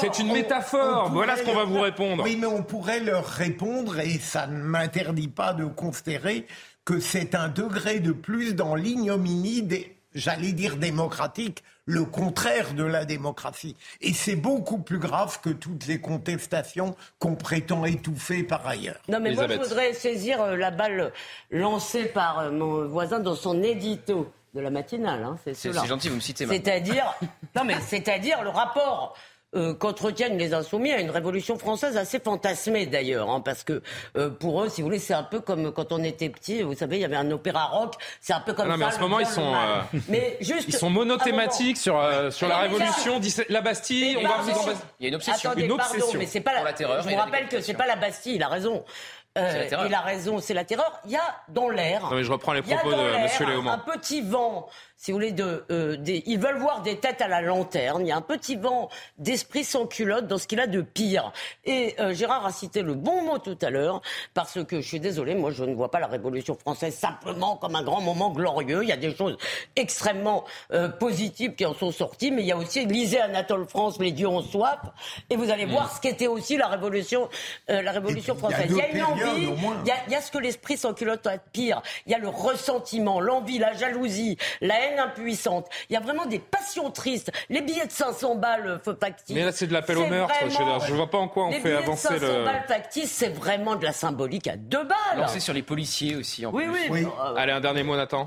C'est une métaphore. Voilà ce qu'on va vous répondre. Oui, mais on pourrait leur répondre, et ça ne m'interdit pas de considérer que c'est un degré de plus dans l'ignominie des, j'allais dire démocratique, le contraire de la démocratie. Et c'est beaucoup plus grave que toutes les contestations qu'on prétend étouffer par ailleurs. Non, mais moi, je voudrais saisir euh, la balle lancée par euh, mon voisin dans son édito de la matinale. Hein, c'est gentil, vous me citez. C'est-à-dire, non mais c'est-à-dire le rapport euh, qu'entretiennent les insoumis à une révolution française assez fantasmée d'ailleurs, hein, parce que euh, pour eux, si vous voulez, c'est un peu comme quand on était petit. Vous savez, il y avait un opéra rock. C'est un peu comme non, ça. Mais en ce moment, ils sont, euh, mais [LAUGHS] juste ils sont monothématiques sur sur la révolution, la Bastille. On va vous en... Il y a une obsession. Attendez, une obsession. Pardon, mais c'est pas la, terreur. Je vous rappelle que c'est pas la Bastille. Il a raison. Euh, il a raison, c'est la terreur. Il y a dans l'air. Je reprends les propos de M. Léaumont. Un petit vent si vous voulez, de, euh, des, ils veulent voir des têtes à la lanterne. Il y a un petit vent d'esprit sans culotte dans ce qu'il a de pire. Et euh, Gérard a cité le bon mot tout à l'heure, parce que je suis désolé, moi je ne vois pas la Révolution française simplement comme un grand moment glorieux. Il y a des choses extrêmement euh, positives qui en sont sorties, mais il y a aussi, lisez Anatole France, les dieux ont soif, et vous allez mm. voir ce qu'était aussi la Révolution, la Révolution française. Il y a, une envie, il y a, il y a ce que l'esprit sans culotte a de pire. Il y a le ressentiment, l'envie, la jalousie, la haine impuissante. Il y a vraiment des passions tristes. Les billets de 500 balles euh, factices. Mais là, c'est de l'appel au meurtre. Je ne vois pas en quoi on fait avancer le. Les billets de 500 balles factices, c'est vraiment de la symbolique à deux balles. c'est sur les policiers aussi. En oui, plus. oui, euh, Allez, un dernier mot, Nathan.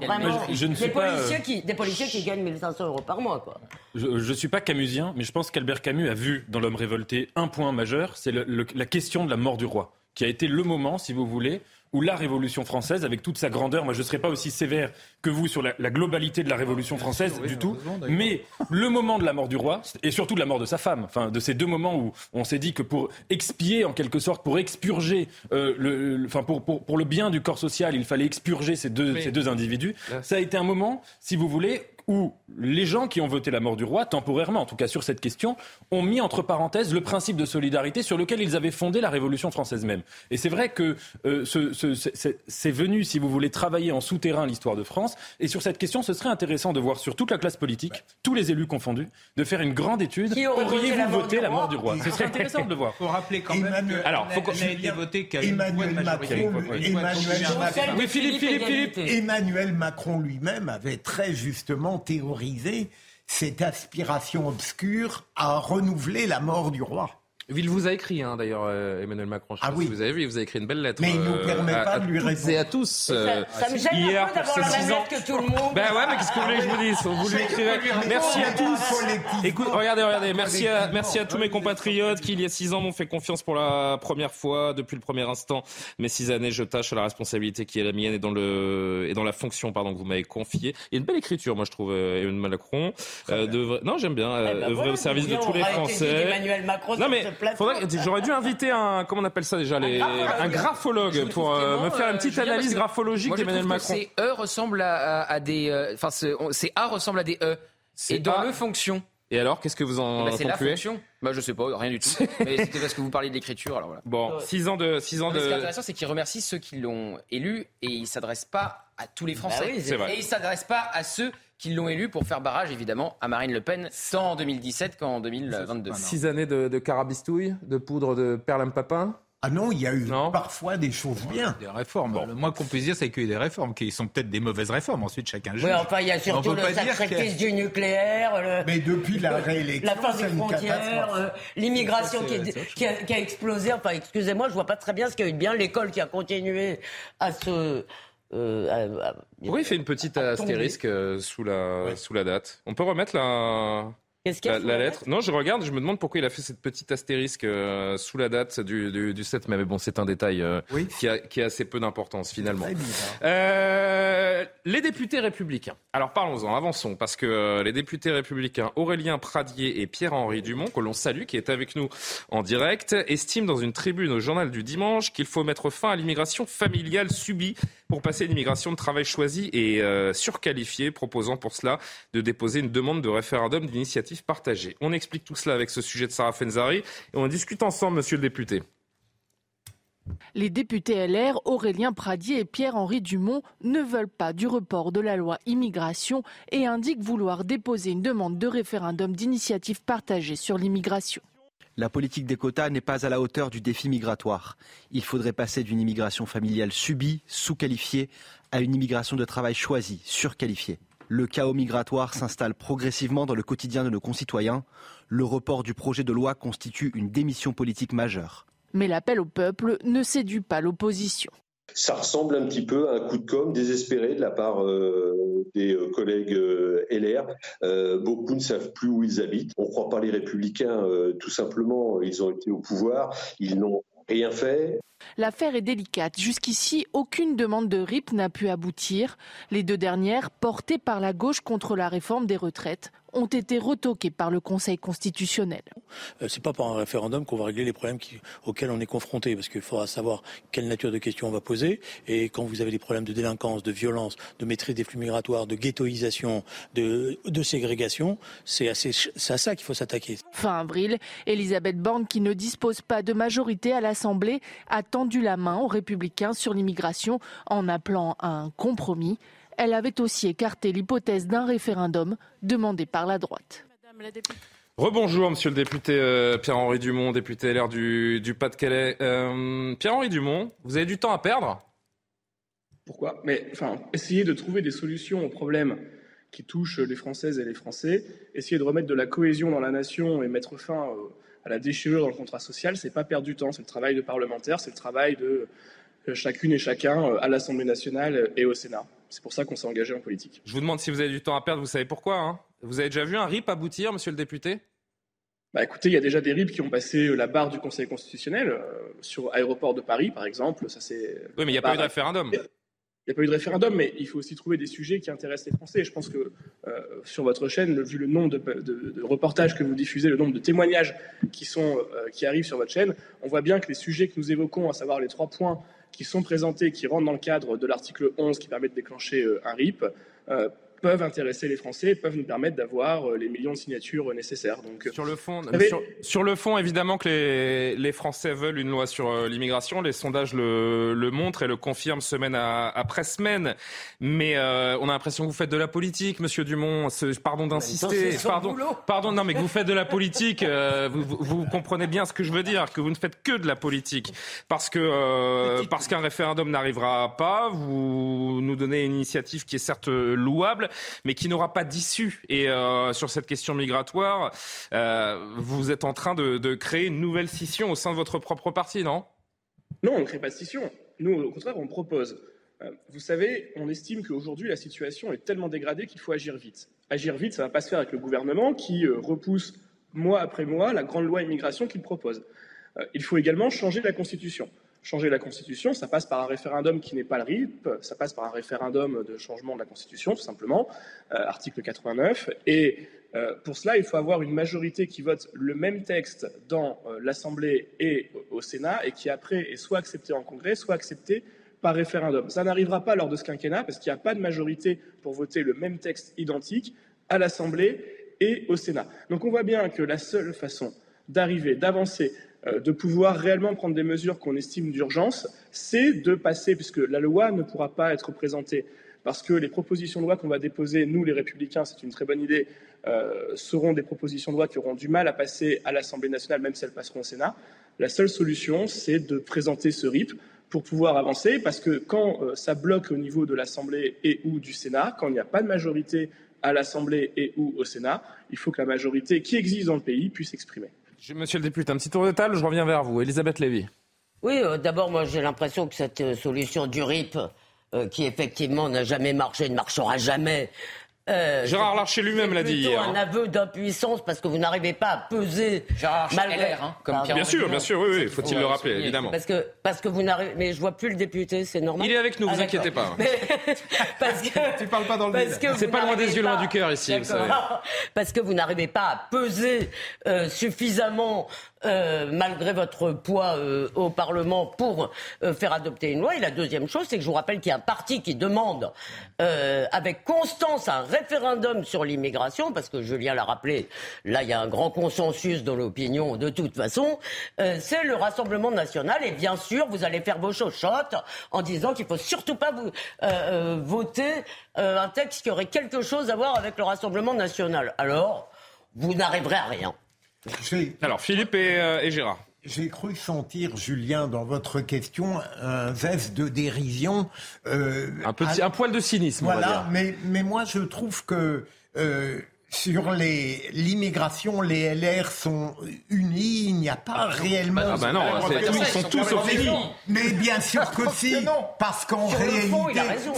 Je, ne suis des, pas, policiers qui, des policiers qui gagnent 1500 euros par mois. Quoi. Je ne suis pas camusien, mais je pense qu'Albert Camus a vu dans L'homme révolté un point majeur, c'est la question de la mort du roi, qui a été le moment, si vous voulez, où la Révolution française, avec toute sa grandeur, moi je ne serai pas aussi sévère que vous sur la, globalité de la Révolution française du tout, mais le moment de la mort du roi, et surtout de la mort de sa femme, enfin de ces deux moments où on s'est dit que pour expier en quelque sorte, pour expurger, euh, le, enfin pour, pour, pour, le bien du corps social, il fallait expurger ces deux, ces deux individus, ça a été un moment, si vous voulez, où les gens qui ont voté la mort du roi, temporairement en tout cas sur cette question, ont mis entre parenthèses le principe de solidarité sur lequel ils avaient fondé la Révolution française même. Et c'est vrai que euh, c'est venu, si vous voulez, travailler en souterrain l'histoire de France. Et sur cette question, ce serait intéressant de voir sur toute la classe politique, tous les élus confondus, de faire une grande étude. Auriez-vous voté la mort du roi Ce serait [LAUGHS] intéressant de le voir. Il faut rappeler quand même que Alors, faut n'a été voté qu'à Emmanuel Macron, Emmanuel Macron, oui, Philippe, Philippe, Philippe. Emmanuel Macron lui-même avait très justement théoriser cette aspiration obscure à renouveler la mort du roi. Il vous a écrit, hein, d'ailleurs, euh, Emmanuel Macron. Je ah oui. vous avez vu, il vous a écrit une belle lettre. Mais il ne nous euh, permet pas de lui répondre. Et à tous. ça, euh, me gêne hier, un peu d'avoir la même lettre que tout le monde. Ben ouais, mais qu'est-ce que vous voulez que je vous dise Vous lui écrivez. Merci à tous. Écoute, regardez, regardez. Merci à, merci à tous mes compatriotes qui, il y a six ans, m'ont fait confiance pour la première fois, depuis le premier instant. Mes six années, je tâche à la responsabilité qui est la mienne et dans le et dans la fonction, pardon, que vous m'avez confiée. Il y a une belle écriture, moi, je trouve, Emmanuel Macron. Non, j'aime bien. Eh ben œuvrer au service de tous les Français. Emmanuel Macron, non mais, j'aurais dû inviter un, comment on appelle ça déjà, les, un graphologue pour euh, me faire une petite analyse graphologique d'Emmanuel Macron. Ces E ressemblent à, des, euh, enfin, ces A ressemblent à des E. Et dans le fonction. Et alors, qu'est-ce que vous en bah, C'est la fonction. Bah, je sais pas, rien du tout. Mais c'était parce que vous parliez de l'écriture, alors voilà. Bon, six ans de, six ans de. Ce qui est intéressant, c'est qu'il remercie ceux qui l'ont élu et il s'adresse pas à tous les Français. Bah oui, vrai. Et il s'adresse pas à ceux qui l'ont élu pour faire barrage, évidemment, à Marine Le Pen, tant en 2017 qu'en 2022. Six années de, de carabistouille, de poudre de perlimpapin ah non, il y a eu parfois des choses bien. Des réformes. Le moins qu'on puisse dire, c'est qu'il y a eu des réformes, qui sont peut-être des mauvaises réformes. Ensuite, chacun juge. Oui, enfin, il y a surtout le sacrifice du nucléaire. Mais depuis la réélection, la fin des frontières, euh, l'immigration qui, a, explosé. Enfin, excusez-moi, je vois pas très bien ce qu'il y a eu de bien. L'école qui a continué à se euh, oui, il fait une petite astérisque euh, sous la, sous la date. On peut remettre la, la, la lettre? Non, je regarde, je me demande pourquoi il a fait cette petite astérisque euh, sous la date du, du, du 7 mai. Mais bon, c'est un détail euh, qui, a, qui, a, assez peu d'importance finalement. Euh, les députés républicains. Alors parlons-en, avançons, parce que les députés républicains Aurélien Pradier et Pierre-Henri Dumont, que l'on salue, qui est avec nous en direct, estiment dans une tribune au journal du dimanche qu'il faut mettre fin à l'immigration familiale subie pour passer à l'immigration de travail choisie et euh, surqualifiée, proposant pour cela de déposer une demande de référendum d'initiative partagée. On explique tout cela avec ce sujet de Sarah Fenzari et on discute ensemble, monsieur le député. Les députés LR, Aurélien Pradier et Pierre-Henri Dumont, ne veulent pas du report de la loi immigration et indiquent vouloir déposer une demande de référendum d'initiative partagée sur l'immigration. La politique des quotas n'est pas à la hauteur du défi migratoire. Il faudrait passer d'une immigration familiale subie, sous-qualifiée, à une immigration de travail choisie, surqualifiée. Le chaos migratoire s'installe progressivement dans le quotidien de nos concitoyens. Le report du projet de loi constitue une démission politique majeure. Mais l'appel au peuple ne séduit pas l'opposition. Ça ressemble un petit peu à un coup de com' désespéré de la part euh, des euh, collègues euh, LR. Beaucoup ne savent plus où ils habitent. On ne croit pas les républicains, tout simplement. Ils ont été au pouvoir, ils n'ont rien fait. L'affaire est délicate. Jusqu'ici, aucune demande de RIP n'a pu aboutir. Les deux dernières, portées par la gauche contre la réforme des retraites, ont été retoquées par le Conseil constitutionnel. Euh, c'est pas par un référendum qu'on va régler les problèmes qui, auxquels on est confronté, parce qu'il faudra savoir quelle nature de questions on va poser. Et quand vous avez des problèmes de délinquance, de violence, de maîtrise des flux migratoires, de ghettoisation, de, de ségrégation, c'est à ça qu'il faut s'attaquer. Fin avril, Elisabeth Borne, qui ne dispose pas de majorité à l'Assemblée, a tendu la main aux républicains sur l'immigration en appelant à un compromis. Elle avait aussi écarté l'hypothèse d'un référendum demandé par la droite. Rebonjour, monsieur le député euh, Pierre-Henri Dumont, député LR du, du Pas-de-Calais. Euh, Pierre-Henri Dumont, vous avez du temps à perdre? Pourquoi? Mais enfin, essayer de trouver des solutions aux problèmes qui touchent les Françaises et les Français, essayer de remettre de la cohésion dans la nation et mettre fin euh, à la déchirure dans le contrat social, c'est pas perdre du temps, c'est le travail de parlementaire, c'est le travail de chacune et chacun à l'Assemblée nationale et au Sénat. C'est pour ça qu'on s'est engagé en politique. Je vous demande si vous avez du temps à perdre, vous savez pourquoi hein Vous avez déjà vu un RIP aboutir, monsieur le député? Bah écoutez, il y a déjà des RIP qui ont passé la barre du Conseil constitutionnel, euh, sur aéroport de Paris par exemple. Ça, c'est... Oui, mais il n'y a pas eu de référendum. Il n'y a pas eu de référendum, mais il faut aussi trouver des sujets qui intéressent les Français. Je pense que euh, sur votre chaîne, vu le nombre de, de, de, reportages que vous diffusez, le nombre de témoignages qui, sont, euh, qui arrivent sur votre chaîne, on voit bien que les sujets que nous évoquons, à savoir les trois points qui sont présentés, qui rentrent dans le cadre de l'article 11 qui permet de déclencher euh, un RIP, euh, peuvent intéresser les Français, peuvent nous permettre d'avoir euh, les millions de signatures nécessaires. Donc, sur le fond, sur, sur, le fond, évidemment que les, les Français veulent une loi sur euh, l'immigration. Les sondages le, le, montrent et le confirment semaine à, après semaine. Mais euh, on a l'impression que vous faites de la politique, Monsieur Dumont. Pardon d'insister. Pardon, pardon, non, mais que vous faites de la [LAUGHS] politique. Euh, vous, vous, vous, comprenez bien ce que je veux dire, que vous ne faites que de la politique, parce que euh, parce qu'un référendum n'arrivera pas. Vous nous donnez une initiative qui est certes louable mais qui n'aura pas d'issue. Et euh, sur cette question migratoire, euh, vous êtes en train de, de, créer une nouvelle scission au sein de votre propre parti, non? Non, on ne crée pas de scission. Nous, au contraire, on propose. Euh, vous savez, on estime qu'aujourd'hui, la situation est tellement dégradée qu'il faut agir vite. Agir vite, ça ne va pas se faire avec le gouvernement qui repousse mois après mois la grande loi immigration qu'il propose. Il faut également changer la Constitution changer la Constitution, ça passe par un référendum qui n'est pas le RIP, ça passe par un référendum de changement de la Constitution, tout simplement, euh, article 89. Et euh, pour cela, il faut avoir une majorité qui vote le même texte dans euh, l'Assemblée et au Sénat, et qui après est soit accepté en Congrès, soit accepté par référendum. Ça n'arrivera pas lors de ce quinquennat, parce qu'il n'y a pas de majorité pour voter le même texte identique à l'Assemblée et au Sénat. Donc on voit bien que la seule façon d'arriver, d'avancer de pouvoir réellement prendre des mesures qu'on estime d'urgence, c'est de passer, puisque la loi ne pourra pas être présentée, parce que les propositions de loi qu'on va déposer, nous les républicains, c'est une très bonne idée, euh, seront des propositions de loi qui auront du mal à passer à l'Assemblée nationale, même si elles passeront au Sénat. La seule solution, c'est de présenter ce RIP pour pouvoir avancer, parce que quand euh, ça bloque au niveau de l'Assemblée et ou du Sénat, quand il n'y a pas de majorité à l'Assemblée et ou au Sénat, il faut que la majorité qui existe dans le pays puisse s'exprimer. Monsieur le député, un petit tour de table, je reviens vers vous. Elisabeth Lévy. Oui, euh, d'abord, moi j'ai l'impression que cette euh, solution du RIP, euh, qui effectivement n'a jamais marché, ne marchera jamais, Euh, Gérard Larcher lui-même l'a dit hier. un aveu d'impuissance parce que vous n'arrivez pas à peser. Gérard Larcher, hein, comme Bien sûr, bien sûr, oui, oui faut-il le rappeler, évidemment. Parce que, parce que vous n'arrivez. Mais je vois plus le député, c'est normal. Il est avec nous, ah, vous inquiétez pas. [LAUGHS] parce que. tu parles pas dans le C'est pas loin des yeux, loin du cœur ici, vous savez. [LAUGHS] Parce que vous n'arrivez pas à peser euh, suffisamment euh, malgré votre poids euh, au Parlement pour euh, faire adopter une loi. Et la deuxième chose, c'est que je vous rappelle qu'il y a un parti qui demande avec constance un référendum sur l'immigration, parce que Julien l'a rappelé, là il y a un grand consensus dans l'opinion de toute façon, c'est le Rassemblement national. Et bien sûr, vous allez faire vos chochottes en disant qu'il faut surtout pas voter un texte qui aurait quelque chose à voir avec le Rassemblement national. Alors, vous n'arriverez à rien. Alors, Philippe euh, et, Gérard. J'ai cru sentir, Julien, dans votre question, un zeste de dérision. Euh, un, petit, un poil de cynisme. Voilà, Mais, mais moi je trouve que euh, sur l'immigration, les LR sont unis, il n'y a pas réellement... Ah ben non, ils sont tous au Mais bien sûr que si, parce qu'en réalité...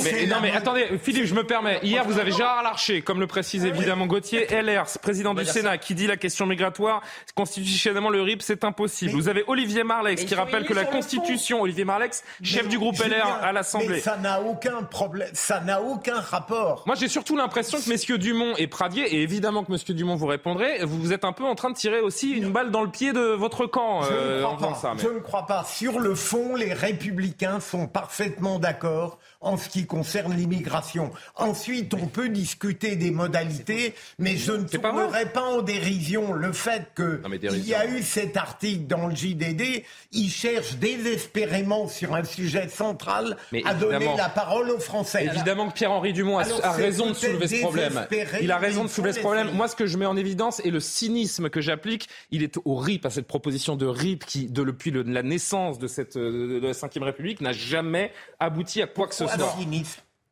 Mais, non mais attendez, Philippe, je me permets. Hier, vous avez Gérard Larcher, comme le précise évidemment Gauthier, LR, président du Sénat, qui dit la question migratoire, constitutionnellement le RIP, c'est impossible. Vous avez Olivier Marlex, qui rappelle que la Constitution, Olivier Marlex, chef du groupe LR à l'Assemblée... ça n'a aucun problème, ça n'a aucun rapport. Moi, j'ai surtout l'impression que messieurs Dumont et Pradier, et évidemment que Monsieur Dumont vous répondrez, vous êtes un peu en train de tirer aussi une balle dans le pied de votre camp. Je, ne, euh, crois pas. je ne crois pas. Sur le fond, les républicains sont parfaitement d'accord en ce qui concerne l'immigration. Ensuite, on peut discuter des modalités, mais je ne tournerai pas, en dérision le fait qu'il y a eu cet article dans le JDD. Il cherche désespérément sur un sujet central à donner la parole aux Français. Évidemment que Pierre-Henri Dumont a, raison de soulever ce problème. Il a raison de soulever ce problème. Moi, ce que je mets en évidence et le cynisme que j'applique, il est au RIP, à cette proposition de RIP qui, depuis la naissance de, cette, de la Ve République, n'a jamais abouti à quoi que ce soit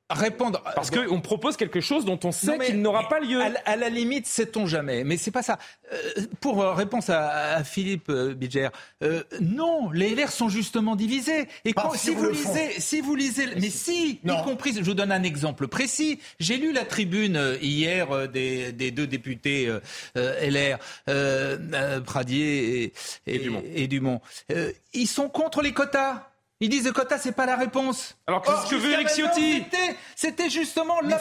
répondre. Parce qu'on propose quelque chose dont on sait qu'il n'aura pas lieu. À, la limite, sait-on jamais. Mais c'est pas ça. Euh, pour euh, réponse à, Philippe euh, Bidger, non, les LR sont justement divisés. Et si, vous lisez, si vous lisez, mais si, y compris, je vous donne un exemple précis. J'ai lu la tribune hier des, deux députés LR, Pradier Et Dumont. ils sont contre les quotas. Ils disent le quota, c'est pas la réponse. Alors qu'est-ce que veut Eric Ciotti C'était justement là.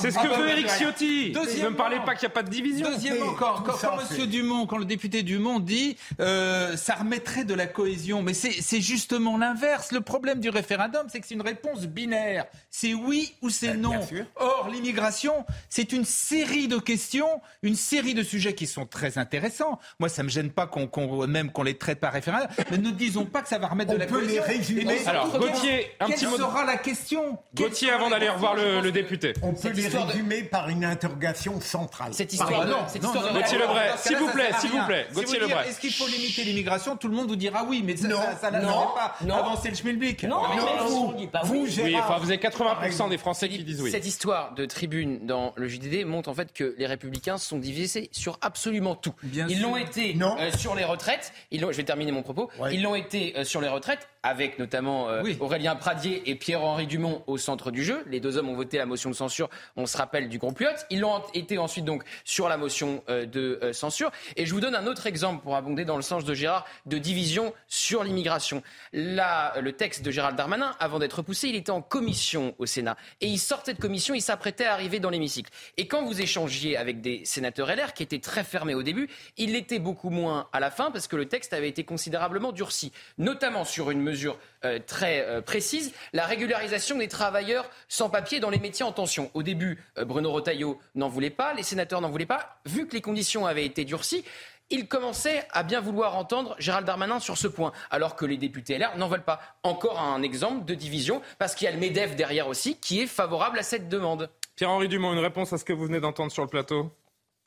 C'est ce que veut Eric Ciotti. Ne me parlez pas qu'il n'y a pas de division. Deuxièmement, quand, quand, Monsieur Dumont, quand le député Dumont dit, euh, ça remettrait de la cohésion. Mais c'est justement l'inverse. Le problème du référendum, c'est que c'est une réponse binaire. C'est oui ou c'est non. Or, l'immigration, c'est une série de questions, une série de sujets qui sont très intéressants. Moi, ça me gêne pas qu'on même qu'on les traite par référendum. Mais ne disons pas que ça va remettre de la cohésion. Alors, Gauthier, un petit mot. sera la question? Gauthier, avant d'aller revoir? le, député. On peut les résumer par une interrogation centrale. Cette histoire, non, cette histoire de Gauthier Lebray, s'il vous plaît, s'il vous plaît. Gauthier Lebray. Est-ce qu'il faut limiter l'immigration? Tout le monde vous dira oui, mais ça n'a pas avancé le schmilblick. Non, vous, vous, oui, enfin, vous avez 80% des Français qui disent oui. Cette histoire de tribune dans le JDD montre en fait que les Républicains sont divisés sur absolument tout. Ils l'ont été euh, sur les retraites. Je vais terminer mon propos. Ils l'ont été euh, sur les retraites avec notamment euh, Aurélien Pradier et Pierre-Henri Dumont au centre du jeu. Les deux hommes ont voté la motion de censure, on se rappelle, du groupe Lyot. Ils l'ont été ensuite donc sur la motion euh, de euh, censure. Et je vous donne un autre exemple pour abonder dans le sens de Gérard de division sur l'immigration. Là, le texte de Gérald Darmanin, avant d'être poussé, il était en commission au Sénat. Et il sortait de commission, il s'apprêtait à arriver dans l'hémicycle. Et quand vous échangiez avec des sénateurs LR qui étaient très fermés au début, il l'était beaucoup moins à la fin parce que le texte avait été considérablement durci, notamment sur une mesure euh, très euh, précise, la régularisation des travailleurs sans papier dans les métiers en tension. Au début, euh, Bruno Rotaillot n'en voulait pas, les sénateurs n'en voulaient pas. Vu que les conditions avaient été durcies, il commençait à bien vouloir entendre Gérald Darmanin sur ce point, alors que les députés LR n'en veulent pas. Encore un exemple de division, parce qu'il y a le MEDEF derrière aussi, qui est favorable à cette demande. Pierre-Henri Dumont, une réponse à ce que vous venez d'entendre sur le plateau?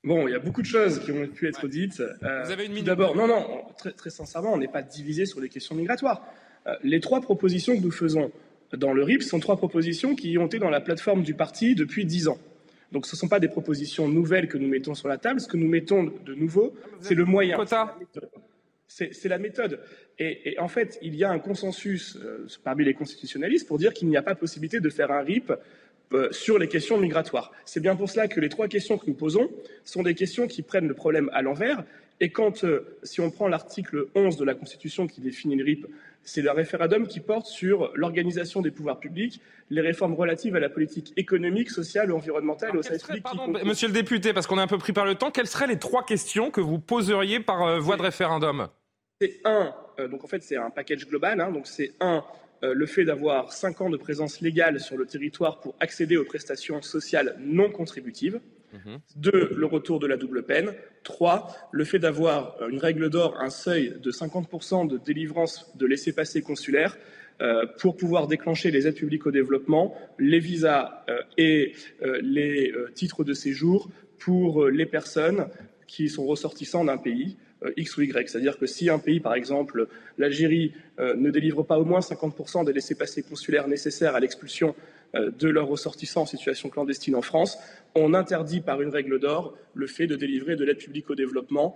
Bon, il y a beaucoup de choses qui ont pu être dites. vous avez une minute. D'abord, non, non, très, très sincèrement, on n'est pas divisé sur les questions migratoires. Euh, les trois propositions que nous faisons dans le RIP sont trois propositions qui ont été dans la plateforme du parti depuis dix ans. Donc ce ne sont pas des propositions nouvelles que nous mettons sur la table. Ce que nous mettons de nouveau, c'est le moyen. C'est la méthode. Et, en fait, il y a un consensus euh, parmi les constitutionnalistes pour dire qu'il n'y a pas possibilité de faire un RIP euh, sur les questions migratoires. C'est bien pour cela que les trois questions que nous posons sont des questions qui prennent le problème à l'envers. Et quand, euh, si on prend l'article 11 de la Constitution qui définit le RIP, c'est un référendum qui porte sur l'organisation des pouvoirs publics, les réformes relatives à la politique économique, sociale et environnementale au service public. Monsieur le député, parce qu'on est un peu pris par le temps, quelles seraient les trois questions que vous poseriez par euh, voie de référendum? C'est un, donc en fait c'est un package global, hein, donc c'est un, euh, le fait d'avoir cinq ans de présence légale sur le territoire pour accéder aux prestations sociales non contributives. Mhm. Deux, le retour de la double peine. Trois, le fait d'avoir euh, une règle d'or, un seuil de 50% de délivrance de laissez-passer consulaires euh, pour pouvoir déclencher les aides publiques au développement, les visas et les titres de séjour pour les personnes qui sont ressortissants d'un pays. Euh, X ou Y. C'est-à-dire que si un pays, par exemple l'Algérie, euh, ne délivre pas au moins 50% des laissés-passer consulaires nécessaires à l'expulsion euh, de leurs ressortissants en situation clandestine en France, on interdit par une règle d'or le fait de délivrer de l'aide publique au développement,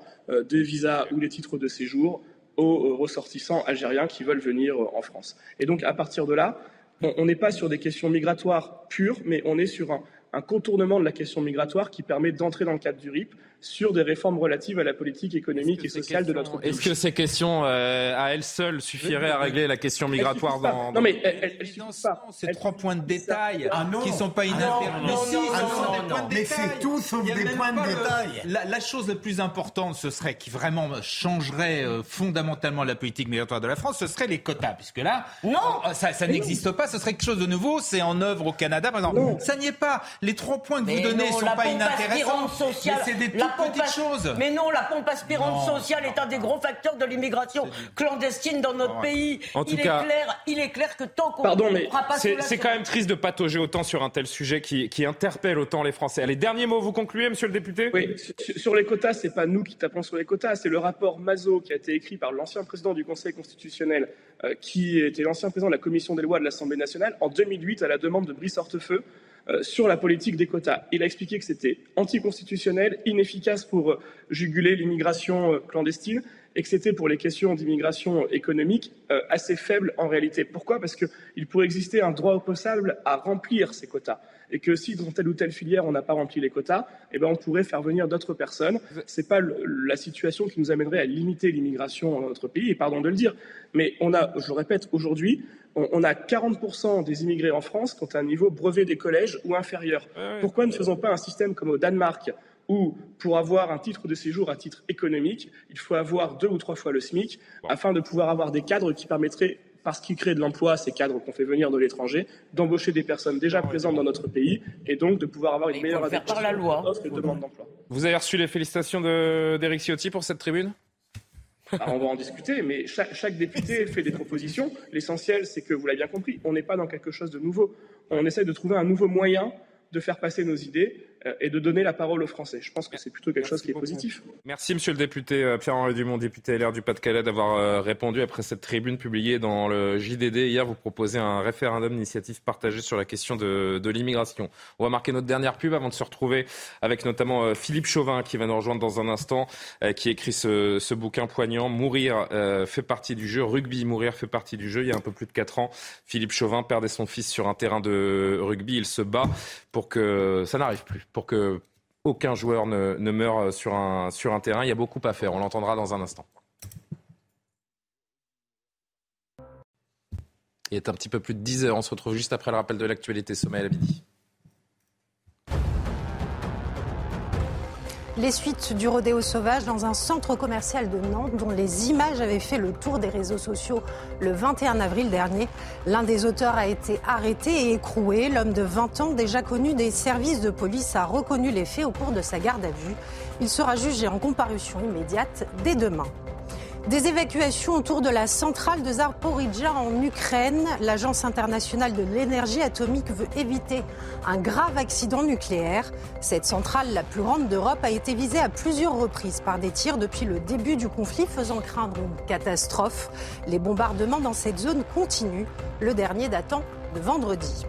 des visas ou des titres de séjour aux ressortissants algériens qui veulent venir en France. Et donc, à partir de là, on n'est pas sur des questions migratoires pures, mais on est sur un, un contournement de la question migratoire qui permet d'entrer dans le cadre du RIP sur des réformes relatives à la politique économique et sociale de notre pays. Est-ce que ces questions, euh, à elles seules, suffiraient à régler la question migratoire dans, Non, mais elles, pas. Ces trois points de détail ah qui ne sont pas inintéressants. mais c'est tout sauf des points de détail. La, chose la plus importante, ce serait, qui vraiment changerait euh, fondamentalement la politique migratoire de la France, ce serait les quotas. Puisque là, non, oh, ça, ça n'existe pas, ce serait quelque chose de nouveau, c'est en œuvre au Canada, par exemple. Ça n'y est pas. Les trois points que vous donnez ne sont pas inintéressants. c'est des mais non, la pompe aspirante sociale est un des gros facteurs de l'immigration clandestine dans notre pays. En tout il, cas, est clair, il est clair que tant qu'on Pardon, mais pas c'est quand même triste de patauger autant sur un tel sujet qui, qui interpelle autant les Français. Les derniers mots, vous concluez, monsieur le député Oui, sur les quotas, c'est pas nous qui tapons sur les quotas, c'est le rapport Mazo qui a été écrit par l'ancien président du Conseil constitutionnel, euh, qui était l'ancien président de la Commission des lois de l'Assemblée nationale, en 2008 à la demande de Brice Hortefeux. Euh, sur la politique des quotas. Il a expliqué que c'était anticonstitutionnel, inefficace pour euh, juguler l'immigration euh, clandestine et que c'était pour les questions d'immigration économique assez faible en réalité. Pourquoi? Parce qu'il pourrait exister un droit opposable à remplir ces quotas et que si dans telle ou telle filière on n'a pas rempli les quotas, eh ben on pourrait faire venir d'autres personnes. C'est pas la situation qui nous amènerait à limiter l'immigration dans notre pays, et pardon de le dire, mais on a, je le répète, aujourd'hui on, a 40% des immigrés en France qui ont un niveau brevet des collèges ou inférieur. Pourquoi ne faisons pas un système comme au Danemark où, pour avoir un titre de séjour à titre économique, il faut avoir deux ou trois fois le SMIC afin de pouvoir avoir des cadres qui permettraient parce qu'ils créent de l'emploi, ces cadres qu'on fait venir de l'étranger, d'embaucher des personnes déjà présentes dans notre pays et donc de pouvoir avoir une meilleure adaptation par la loi. de demande d'emploi. Vous avez reçu les félicitations d'Éric Ciotti pour cette tribune? Bah, on va en discuter, mais chaque, député [LAUGHS] fait des propositions. L'essentiel, c'est que, vous l'avez bien compris, on n'est pas dans quelque chose de nouveau. On essaie de trouver un nouveau moyen de faire passer nos idées et de donner la parole aux Français. Je pense que c'est plutôt quelque chose qui est positif. Merci, monsieur le député euh, Pierre-Henri Dumont, député LR du Pas-de-Calais, d'avoir euh, répondu après cette tribune publiée dans le JDD. Hier, vous proposez un référendum d'initiative partagée sur la question de, de l'immigration. On va marquer notre dernière pub avant de se retrouver avec notamment Philippe Chauvin qui va nous rejoindre dans un instant, qui écrit ce, ce bouquin poignant. Mourir fait partie du jeu. Rugby, mourir fait partie du jeu. Il y a un peu plus de 4 ans, Philippe Chauvin perdait son fils sur un terrain de rugby. Il se bat pour que ça n'arrive plus pour que aucun joueur ne, meure sur un, sur un terrain. Il y a beaucoup à faire. On l'entendra dans un instant. Il est un petit peu plus de 10 heures. On se retrouve juste après le rappel de l'actualité. Sommet à la midi. Les suites du rodéo sauvage dans un centre commercial de Nantes dont les images avaient fait le tour des réseaux sociaux le 21 avril dernier. L'un des auteurs a été arrêté et écroué. L'homme de 20 ans, déjà connu des services de police, a reconnu les faits au cours de sa garde à vue. Il sera jugé en comparution immédiate dès demain. Des évacuations autour de la centrale de Zaporizhzhia en Ukraine. L'Agence internationale de l'énergie atomique veut éviter un grave accident nucléaire. Cette centrale, la plus grande d'Europe, a été visée à plusieurs reprises par des tirs depuis le début du conflit, faisant craindre une catastrophe. Les bombardements dans cette zone continuent, le dernier datant de vendredi.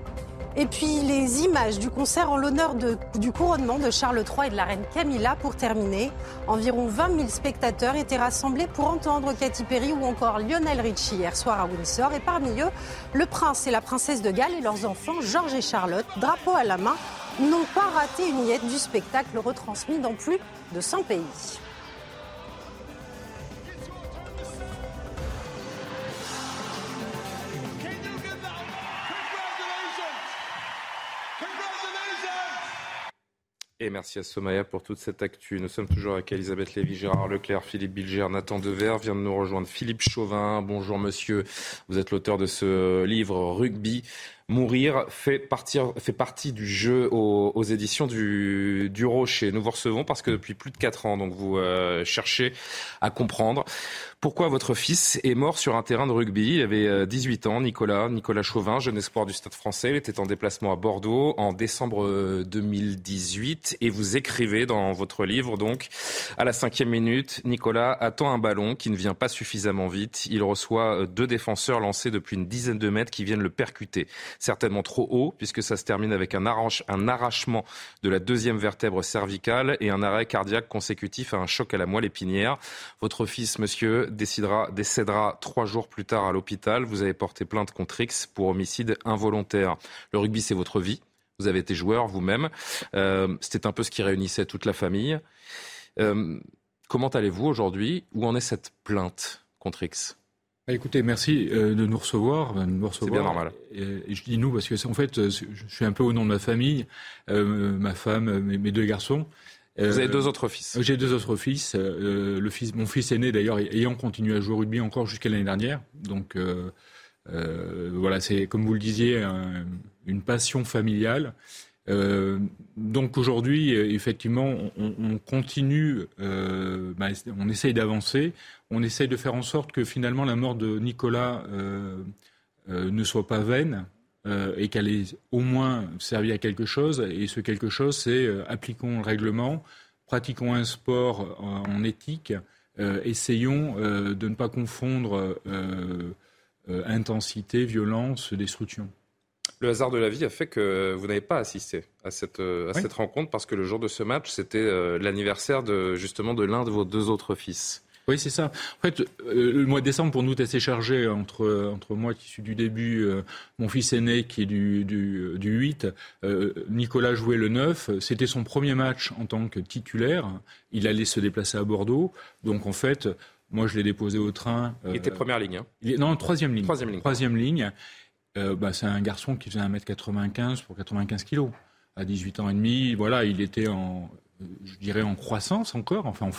Et puis les images du concert en l'honneur du couronnement de Charles III et de la reine Camilla pour terminer. Environ 20 000 spectateurs étaient rassemblés pour entendre Katy Perry ou encore Lionel Richie hier soir à Windsor. Et parmi eux, le prince et la princesse de Galles et leurs enfants, Georges et Charlotte, drapeau à la main, n'ont pas raté une miette du spectacle retransmis dans plus de 100 pays. Et merci à Somaya pour toute cette actu. Nous sommes toujours avec Elisabeth Lévy, Gérard Leclerc, Philippe Bilger, Nathan Dever. Vient de nous rejoindre Philippe Chauvin. Bonjour monsieur. Vous êtes l'auteur de ce livre Rugby. Mourir fait, partie du jeu aux, éditions du, Rocher. Nous vous recevons parce que depuis plus de 4 ans, donc vous euh, cherchez à comprendre pourquoi votre fils est mort sur un terrain de rugby Il avait 18 euh, ans, Nicolas, Nicolas Chauvin, jeune espoir du Stade français. Il était en déplacement à Bordeaux en décembre 2018 euh, et vous écrivez dans votre livre donc à la cinquième minute, Nicolas attend un ballon qui ne vient pas suffisamment vite. Il reçoit deux défenseurs lancés depuis une dizaine de mètres qui viennent le percuter. Certainement trop haut puisque ça se termine avec un, un arrachement de la deuxième vertèbre cervicale et un arrêt cardiaque consécutif à un choc à la moelle épinière. Votre fils, monsieur, décidera, décédera trois jours plus tard à l'hôpital. Vous avez porté plainte contre X pour homicide involontaire. Le rugby, c'est votre vie. Vous avez été joueur vous-même. Euh, C'était un peu ce qui réunissait toute la famille. Euh, comment allez-vous aujourd'hui? Où en est cette plainte contre X? Écoutez, merci euh, de nous recevoir. C'est bien normal. Et, je dis nous parce que en fait, euh, je suis un peu au nom de ma famille, euh, ma femme, mes deux garçons. Vous avez deux autres fils. J'ai deux autres fils. Euh, le fils, mon fils aîné d'ailleurs, ayant continué à jouer au rugby encore jusqu'à l'année dernière. Donc euh, voilà, c'est comme vous le disiez, une passion familiale. Donc aujourd'hui, effectivement, on, continue, bah, on essaye d'avancer, on essaye de faire en sorte que finalement la mort de Nicolas ne soit pas vaine, euh, et qu'elle ait au moins servi à quelque chose. Et ce quelque chose, c'est euh, appliquons le règlement, pratiquons un sport en, éthique, euh, essayons de ne pas confondre intensité, violence, destruction. Le hasard de la vie a fait que vous n'avez pas assisté à cette, à cette rencontre parce que le jour de ce match, c'était l'anniversaire de, justement de l'un de vos deux autres fils. Oui, c'est ça. En fait, euh, le mois de décembre, pour nous, est assez chargé entre, entre moi qui suis du début, euh, mon fils aîné qui est du, du, du 8, euh, Nicolas jouait le 9. C'était son premier match en tant que titulaire. Il allait se déplacer à Bordeaux. Donc, en fait, moi, je l'ai déposé au train. il était première ligne. Hein. Il est, non, troisième ligne. Troisième ligne. Troisième ligne. Bah, c'est un garçon qui faisait 1m95 pour 95 kilos. À 18 ans et demi, voilà, il était en je dirais en croissance encore, enfin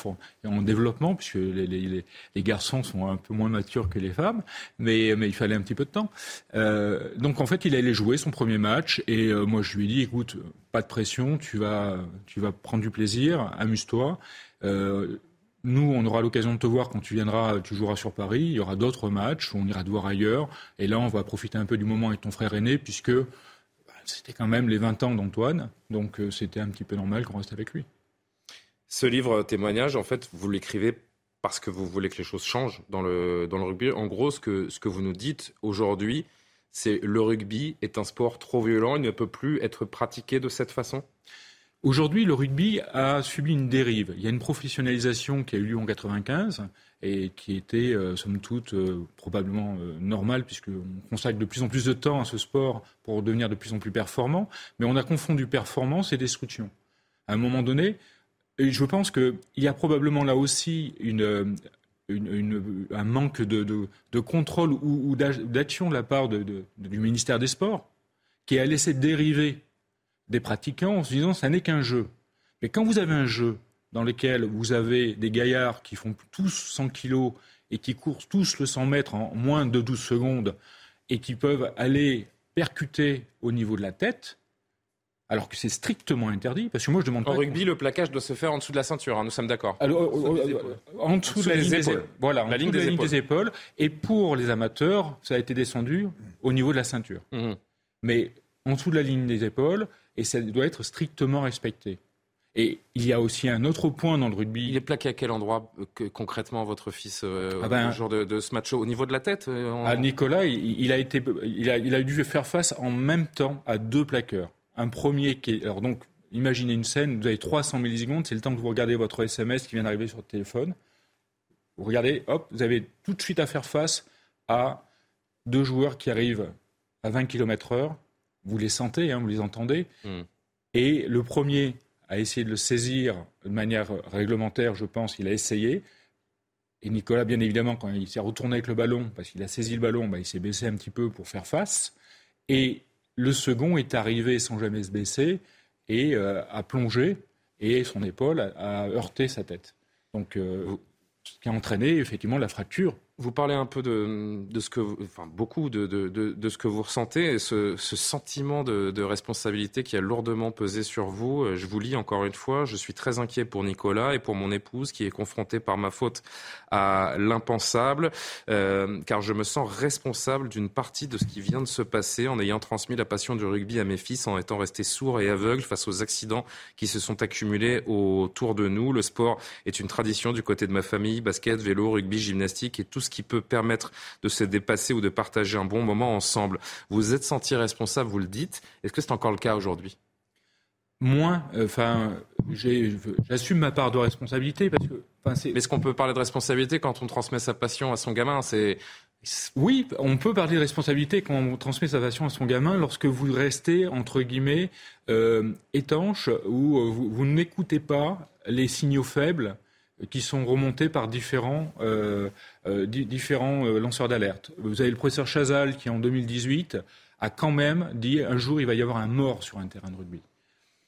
en, en développement, puisque les, garçons sont un peu moins matures que les femmes, mais, il fallait un petit peu de temps. Euh, donc en fait, il allait jouer son premier match, et euh, moi je lui ai dit, écoute, pas de pression, tu vas, tu vas prendre du plaisir, amuse-toi. Euh, nous, on aura l'occasion de te voir quand tu viendras, tu joueras sur Paris. Il y aura d'autres matchs, on ira te voir ailleurs. Et là, on va profiter un peu du moment avec ton frère aîné, puisque c'était quand même les 20 ans d'Antoine, donc euh, c'était un petit peu normal qu'on reste avec lui. Ce livre témoignage, en fait, vous l'écrivez parce que vous voulez que les choses changent dans le, dans le rugby. En gros, ce que, ce que vous nous dites aujourd'hui, c'est le rugby est un sport trop violent, il ne peut plus être pratiqué de cette façon? Aujourd'hui, le rugby a subi une dérive. Il y a une professionnalisation qui a eu lieu en 95 et qui était, euh, somme toute, euh, probablement euh, normale, puisqu'on consacre de plus en plus de temps à ce sport pour devenir de plus en plus performant. Mais on a confondu performance et destruction. À un moment donné, je pense qu'il y a probablement là aussi une, un manque de, contrôle ou, d'action de la part du ministère des Sports qui a laissé dériver des pratiquants en se disant ça n'est qu'un jeu. Mais quand vous avez un jeu dans lesquels vous avez des gaillards qui font tous 100 kilos et qui courent tous le 100 mètres en moins de 12 secondes et qui peuvent aller percuter au niveau de la tête, alors que c'est strictement interdit, parce que moi je demande en rugby, le plaquage doit se faire en dessous de la ceinture, hein, nous sommes d'accord. Euh, euh, en dessous de la ligne, des, épaules. Voilà, la ligne, des, épaules. Et pour les amateurs, ça a été descendu au niveau de la ceinture. Mmh. Mais en dessous de la ligne des épaules, et ça doit être strictement respecté. Et il y a aussi un autre point dans le rugby. Il est plaqué à quel endroit concrètement votre fils ah ben, au jour de, ce match Au niveau de la tête À Nicolas, il, a été, il a, il a dû faire face en même temps à deux plaqueurs. Un premier qui est, alors donc imaginez une scène, vous avez 300 millisecondes, c'est le temps que vous regardez votre SMS qui vient d'arriver sur le téléphone. Vous regardez, hop, vous avez tout de suite à faire face à deux joueurs qui arrivent à 20 km heure. Vous les sentez, hein, vous les entendez. Hmm. Et le premier a essayé de le saisir de manière réglementaire, je pense, il a essayé. Et Nicolas, bien évidemment, quand il s'est retourné avec le ballon, parce qu'il a saisi le ballon, bah, il s'est baissé un petit peu pour faire face. Et le second est arrivé sans jamais se baisser et euh, a plongé et son épaule a, heurté sa tête. Donc, euh, ce qui a entraîné effectivement la fracture vous parlez un peu de, ce que, enfin beaucoup de, ce que vous ressentez, et ce, ce sentiment de, responsabilité qui a lourdement pesé sur vous. Euh, je vous lis encore une fois, je suis très inquiet pour Nicolas et pour mon épouse qui est confrontée par ma faute à l'impensable, euh, car je me sens responsable d'une partie de ce qui vient de se passer en ayant transmis la passion du rugby à mes fils, en étant resté sourd et aveugle face aux accidents qui se sont accumulés autour de nous. Le sport est une tradition du côté de ma famille, basket, vélo, rugby, gymnastique et tout ce qui peut permettre de se dépasser ou de partager un bon moment ensemble. Vous êtes senti responsable, vous le dites. Est-ce que c'est encore le cas aujourd'hui? Moins, euh, enfin, j'assume ma part de responsabilité parce que. Mais est-ce qu'on peut parler de responsabilité quand on transmet sa passion à son gamin? C'est oui, on peut parler de responsabilité quand on transmet sa passion à son gamin lorsque vous restez, entre guillemets, euh, étanche ou euh, vous n'écoutez pas les signaux faibles qui sont remontés par différents, euh, euh, différents euh, lanceurs d'alerte. Vous avez le professeur Chazal qui, en 2018, a quand même dit un jour il va y avoir un mort sur un terrain de rugby.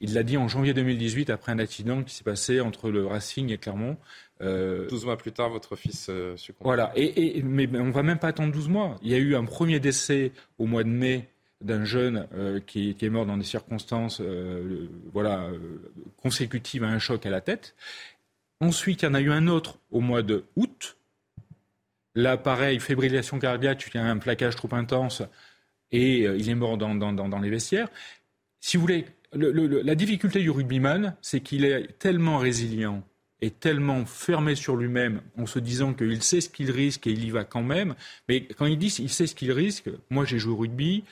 Il l'a dit en janvier 2018 après un accident qui s'est passé entre le Racing et Clermont. Euh, 12 mois plus tard, votre fils euh, succombe. Voilà, et, et, mais on va même pas attendre 12 mois. Il y a eu un premier décès au mois de mai d'un jeune qui, qui, est mort dans des circonstances voilà, consécutives à un choc à la tête. Ensuite, il y en a eu un autre au mois de août. Là, pareil, fibrillation cardiaque, il y a un plaquage trop intense et euh, il est mort dans, les vestiaires. Si vous voulez, la difficulté du rugbyman, c'est qu'il est tellement résilient et tellement fermé sur lui-même en se disant qu'il sait ce qu'il risque et il y va quand même. Mais quand il dit qu'il sait ce qu'il risque, moi j'ai joué au rugby,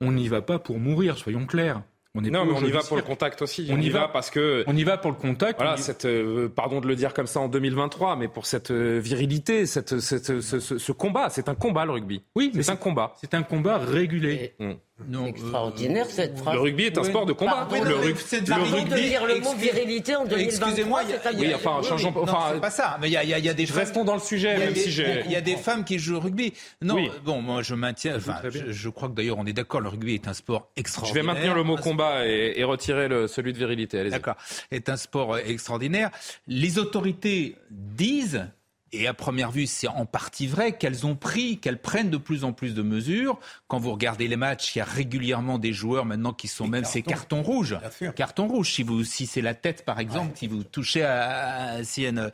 on n'y va pas pour mourir, soyons clairs non, mais on y va pour le contact aussi. On, y va, parce que on y va pour le contact. Voilà, cette, euh, pardon de le dire comme ça en 2023, mais pour cette euh, virilité, cette, cette ce, ce, combat, c'est un combat le rugby. Oui, c'est un combat. C'est un combat régulé. Mm. Non, extraordinaire cette phrase. Le rugby est un sport de combat. le, rugby, de dire le mot virilité en 2023. Excusez-moi, oui, enfin, changeons. Enfin, c'est pas ça. Mais il y a, y, y a, des. Restons dans le sujet, même si j'ai. Il y a des femmes qui jouent au rugby. Non, bon, moi je maintiens. Enfin, je, crois que d'ailleurs on est d'accord. Le rugby est un sport extraordinaire. Je vais maintenir le mot combat et, et retirer le, celui de virilité. D'accord. Est un sport extraordinaire. Les autorités disent et à première vue, c'est en partie vrai qu'elles ont pris, qu'elles prennent de plus en plus de mesures. Quand vous regardez les matchs, il y a régulièrement des joueurs maintenant qui sont même ces cartons rouges. Carton rouge. Si vous, si c'est la tête par exemple, si vous touchez à, si un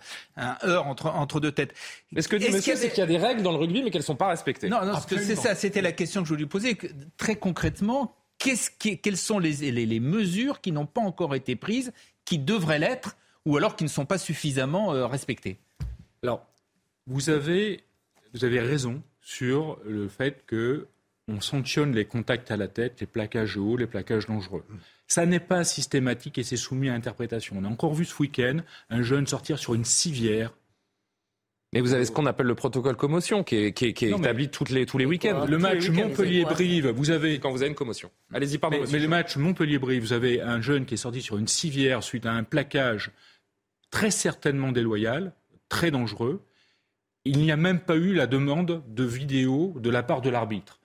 heure entre, entre deux têtes. Mais ce que dit monsieur, c'est qu'il y a des règles dans le rugby, mais qu'elles ne sont pas respectées. Non, non c'est ça. C'était la question que je voulais poser. Très concrètement, qui, quelles sont les, les, les mesures qui n'ont pas encore été prises, qui devraient l'être, ou alors qui ne sont pas suffisamment euh, respectées? Alors, vous avez, vous avez raison sur le fait que on sanctionne les contacts à la tête, les plaquages hauts, les plaquages dangereux. Ça n'est pas systématique et c'est soumis à interprétation. On a encore vu ce week-end un jeune sortir sur une civière. Mais vous avez ce qu'on appelle le protocole commotion qui est, qui est, établi toutes les, tous les week-ends. Le match Montpellier-Brive, vous avez... Quand vous avez une commotion. Allez-y, pardon. Mais, mais le match Montpellier-Brive, vous avez un jeune qui est sorti sur une civière suite à un plaquage très certainement déloyal, très dangereux. Il n'y a même pas eu la demande de vidéo de la part de l'arbitre.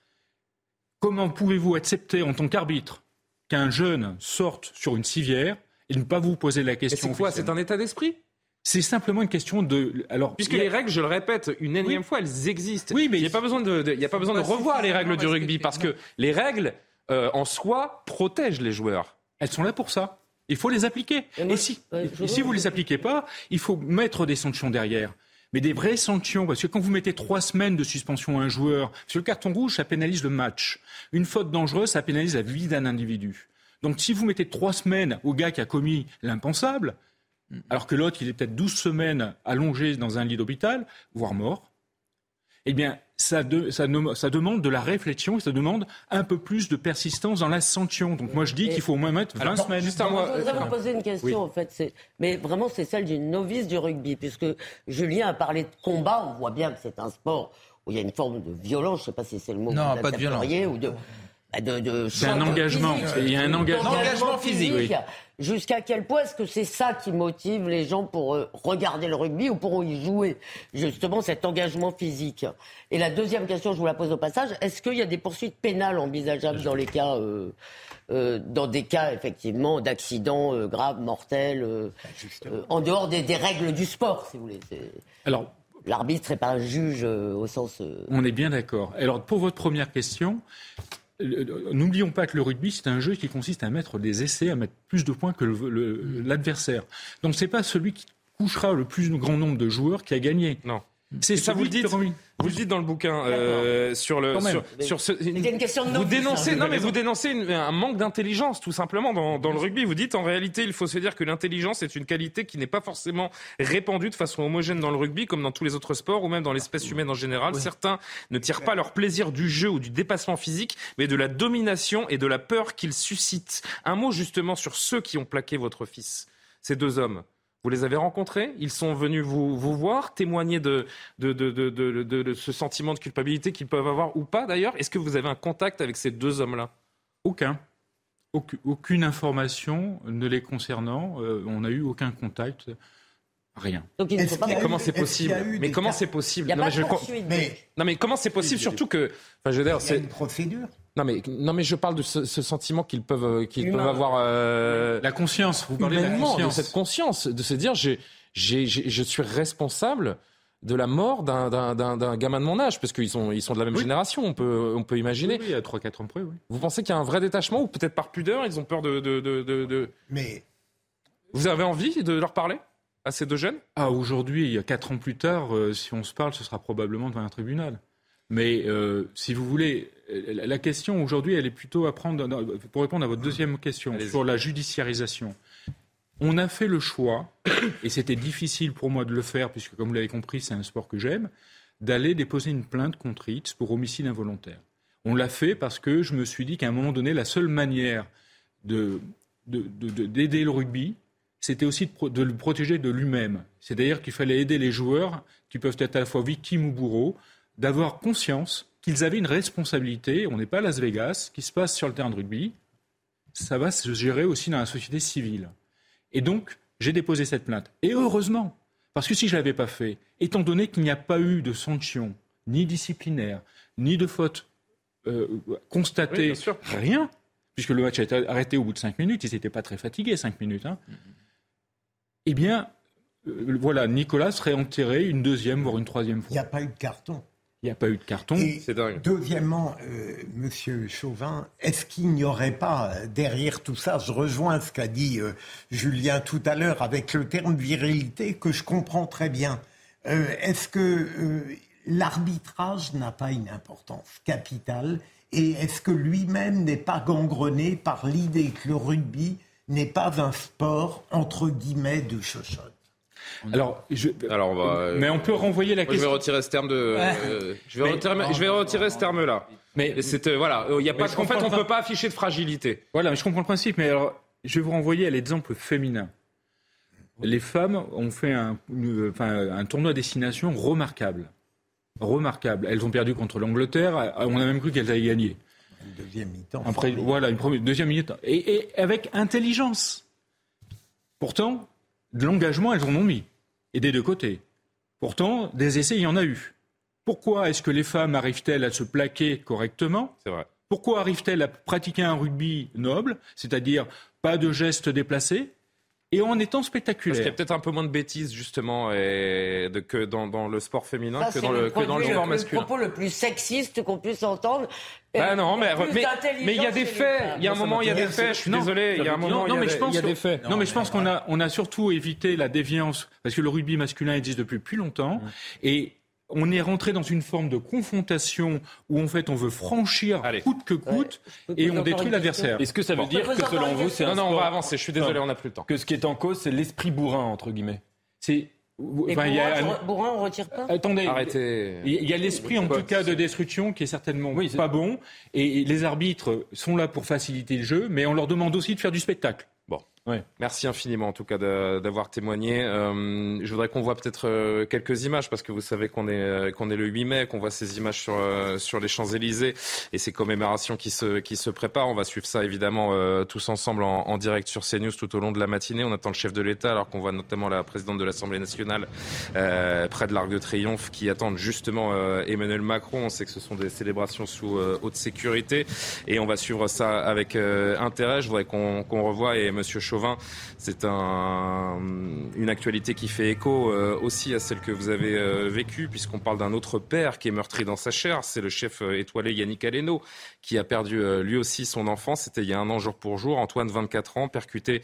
Comment pouvez-vous accepter en tant qu'arbitre qu'un jeune sorte sur une civière et ne pas vous poser la question C'est quoi C'est un état d'esprit? C'est simplement une question de. Alors, puisque les règles, je le répète une énième fois, elles existent. Oui, mais il n'y a pas besoin de, il y a pas besoin de revoir les règles du rugby parce que les règles euh, en soi protègent les joueurs. Elles sont là pour ça. Il faut les appliquer. Et, si, et si vous ne les appliquez pas, il faut mettre des sanctions derrière mais des vraies sanctions. Parce que quand vous mettez trois semaines de suspension à un joueur, sur le carton rouge, ça pénalise le match. Une faute dangereuse, ça pénalise la vie d'un individu. Donc si vous mettez trois semaines au gars qui a commis l'impensable, alors que l'autre, il est peut-être 12 semaines allongé dans un lit d'hôpital, voire mort, eh bien, ça, ça, demande de la réflexion, ça demande un peu plus de persistance dans la sanction. Donc moi, je dis qu'il faut au moins mettre 20 semaines. Juste un mois. Je voudrais vous poser une question, en fait. Mais vraiment, c'est celle d'une novice du rugby, puisque Julien a parlé de combat. On voit bien que c'est un sport où il y a une forme de violence. Je ne sais pas si c'est le mot non, pas de violence. ou de c'est un engagement. Il y a un engagement, physique. Jusqu'à quel point est-ce que c'est ça qui motive les gens pour euh, regarder le rugby ou pour y jouer Justement, cet engagement physique? Et la deuxième question, je vous la pose au passage, est-ce qu'il y a des poursuites pénales envisageables dans les cas, euh, euh, dans des cas effectivement d'accidents graves, mortels, en dehors des, des, règles du sport, si vous voulez? Alors, l'arbitre n'est pas un juge au sens. On est bien d'accord. Alors, pour votre première question, N'oublions pas que le rugby, c'est un jeu qui consiste à mettre des essais, à mettre plus de points que l'adversaire. Donc, ce n'est pas celui qui couchera le plus grand nombre de joueurs qui a gagné. Non. C'est ça, vous le dites. Vous le dites dans le bouquin euh, sur le sur, sur, ce. Une question de vous dénoncez non mais vous dénoncez un manque d'intelligence tout simplement dans, dans le rugby. Vous dites en réalité il faut se dire que l'intelligence est une qualité qui n'est pas forcément répandue de façon homogène dans le rugby comme dans tous les autres sports ou même dans l'espèce humaine en général. Certains ne tirent pas leur plaisir du jeu ou du dépassement physique mais de la domination et de la peur qu'ils suscitent. Un mot justement sur ceux qui ont plaqué votre fils. Ces deux hommes. Vous les avez rencontrés? Ils sont venus vous, vous voir, témoigner de, de, de, de ce sentiment de culpabilité qu'ils peuvent avoir ou pas d'ailleurs? Est-ce que vous avez un contact avec ces deux hommes-là? Aucun. Aucune information ne les concernant. Euh, on n'a eu aucun contact. Rien. Donc, comment c'est possible? Mais comment c'est possible? Non, mais, non, mais comment c'est possible? Surtout que, enfin, je veux dire, c'est une procédure. Non mais, non mais je parle de ce, sentiment qu'ils peuvent, euh, qu'ils peuvent avoir. Euh, la conscience, vous parlez de la conscience. De cette conscience, de se dire j'ai, j'ai, je suis responsable de la mort d'un gamin de mon âge, parce qu'ils sont, ils sont de la même génération, on peut, on peut imaginer. Oui, à 3-4 ans près, oui. Vous pensez qu'il y a un vrai détachement, ou peut-être par pudeur, ils ont peur de, de, de, de... Mais... Vous avez envie de leur parler à ces deux jeunes? Ah, aujourd'hui, il y a 4 ans plus tard, euh, si on se parle, ce sera probablement devant un tribunal. Mais euh, si vous voulez, la question aujourd'hui, elle est plutôt à prendre, pour répondre à votre deuxième question sur la judiciarisation. On a fait le choix, et c'était difficile pour moi de le faire, puisque comme vous l'avez compris, c'est un sport que j'aime, d'aller déposer une plainte contre X pour homicide involontaire. On l'a fait parce que je me suis dit qu'à un moment donné, la seule manière d'aider de, le rugby, c'était aussi de, le protéger de lui-même. C'est-à-dire qu'il fallait aider les joueurs, qui peuvent être à la fois victimes ou bourreaux, d'avoir conscience qu'ils avaient une responsabilité. On n'est pas à Las Vegas, ce qui se passe sur le terrain de rugby, ça va se gérer aussi dans la société civile. Et donc, j'ai déposé cette plainte. Et heureusement, parce que si je ne l'avais pas fait, étant donné qu'il n'y a pas eu de sanction, ni disciplinaire, ni de faute euh, constatée, rien, puisque le match a été arrêté au bout de cinq minutes, ils n'étaient pas très fatigués, cinq minutes, hein, eh bien, euh, voilà, Nicolas serait enterré une deuxième, voire une troisième fois. Il n'y a pas eu de carton. Il n'y a pas eu de carton. C'est dingue. Deuxièmement, euh, Monsieur Chauvin, est-ce qu'il n'y aurait pas euh, derrière tout ça, je rejoins ce qu'a dit euh, Julien tout à l'heure avec le terme virilité que je comprends très bien. est-ce que l'arbitrage n'a pas une importance capitale et est-ce que lui-même n'est pas gangrené par l'idée que le rugby n'est pas un sport entre guillemets de chochotte? Alors, je... Alors mais on peut renvoyer la question. Je vais retirer ce terme de. Euh, je vais retirer, je vais retirer ce terme-là. Mais c'est euh, voilà, il y a pas. En fait, on ne peut pas afficher de fragilité. Voilà, mais je comprends le principe. Mais alors, je vais vous renvoyer à l'exemple féminin. Les femmes ont fait un, enfin, un tournoi à destination remarquable. Remarquable. Elles ont perdu contre l'Angleterre. On a même cru qu'elles allaient gagner. Une deuxième mi-temps. Après, voilà, une première, deuxième mi-temps. Et, et avec intelligence. Pourtant, de l'engagement, elles en ont mis. Et des deux côtés. Pourtant, des essais, il y en a eu. Pourquoi est-ce que les femmes arrivent-elles à se plaquer correctement? C'est vrai. Pourquoi arrivent-elles à pratiquer un rugby noble, c'est-à-dire pas de gestes déplacés? Et en étant spectaculaire. Parce qu'il y a peut-être un peu moins de bêtises, justement, et de, que dans, dans, le sport féminin que, dans le, que dans le sport masculin. C'est le propos le plus sexiste qu'on puisse entendre. Ben non, mais mais il y a des faits. Il y a un moment, il y a des faits. Je suis désolé. Il y a un moment, il y a des faits. Non, mais je pense qu'on a, on a surtout évité la déviance, parce que le rugby masculin existe depuis plus longtemps. Et on est rentré dans une forme de confrontation où en fait on veut franchir coûte que coûte et on détruit l'adversaire. Est-ce que ça veut dire que selon vous, c'est non, non, on va avancer. Je suis désolé, on n'a plus le temps. Que ce qui est en cause, c'est l'esprit bourrin entre guillemets. C'est Enfin, il y a... Bourrin, on retire pas? Attendez, Arrêtez. il y a l'esprit en tout cas de destruction qui est certainement oui, pas bon, et les arbitres sont là pour faciliter le jeu, mais on leur demande aussi de faire du spectacle. Merci infiniment en tout cas d'avoir témoigné. Euh, je voudrais qu'on voit peut-être euh, quelques images parce que vous savez qu'on est, euh, qu'on est le 8 mai, qu'on voit ces images sur, sur les Champs-Élysées et ces commémorations qui se, qui se préparent. On va suivre ça évidemment tous ensemble en, direct sur CNews tout au long de la matinée. On attend le chef de l'État alors qu'on voit notamment la présidente de l'Assemblée nationale près de l'Arc de Triomphe qui attendent justement Emmanuel Macron. On sait que ce sont des célébrations sous haute sécurité et on va suivre ça avec intérêt. Je voudrais qu'on revoie et Monsieur Chaud c'est un, une actualité qui fait écho euh, aussi à celle que vous avez euh, vécue, puisqu'on parle d'un autre père qui est meurtri dans sa chair. C'est le chef euh, étoilé Yannick Aleno, qui a perdu lui aussi son enfant. C'était il y a un an jour pour jour. Antoine, 24 ans, percuté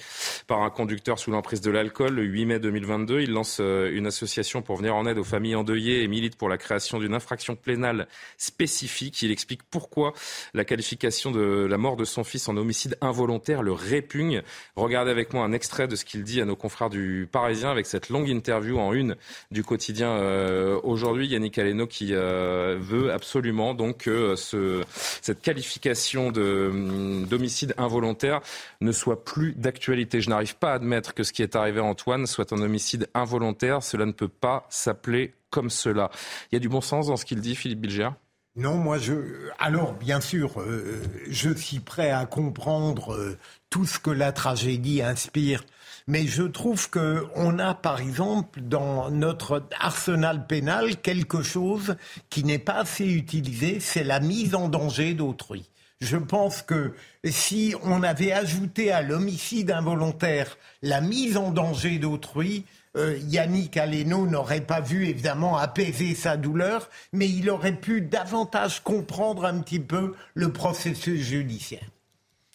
par un conducteur sous l'emprise de l'alcool le 8 mai 2022. Il lance une association pour venir en aide aux familles endeuillées et milite pour la création d'une infraction pénale spécifique. Il explique pourquoi la qualification de la mort de son fils en homicide involontaire le répugne. Regardez avec moi un extrait de ce qu'il dit à nos confrères du Parisien avec cette longue interview en une du quotidien euh, aujourd'hui. Yannick Aleno qui euh, veut absolument donc que ce, cette qualification hum, d'homicide involontaire ne soit plus d'actualité. Je n'arrive pas à admettre que ce qui est arrivé à Antoine soit un homicide involontaire. Cela ne peut pas s'appeler comme cela. Il y a du bon sens dans ce qu'il dit, Philippe Bilger? Non, moi je. Alors, bien sûr, euh, je suis prêt à comprendre tout ce que la tragédie inspire. Mais je trouve que on a, par exemple, dans notre arsenal pénal, quelque chose qui n'est pas assez utilisé, c'est la mise en danger d'autrui. Je pense que si on avait ajouté à l'homicide involontaire la mise en danger d'autrui, euh, Yannick Aleno n'aurait pas vu évidemment apaiser sa douleur, mais il aurait pu davantage comprendre un petit peu le processus judiciaire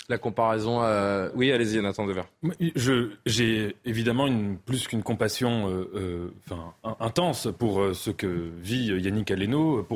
la comparaison. Euh, oui, allez-y, Nathan Dever. J'ai évidemment une, plus qu'une compassion euh, euh, intense pour ce que vit Yannick Aleno.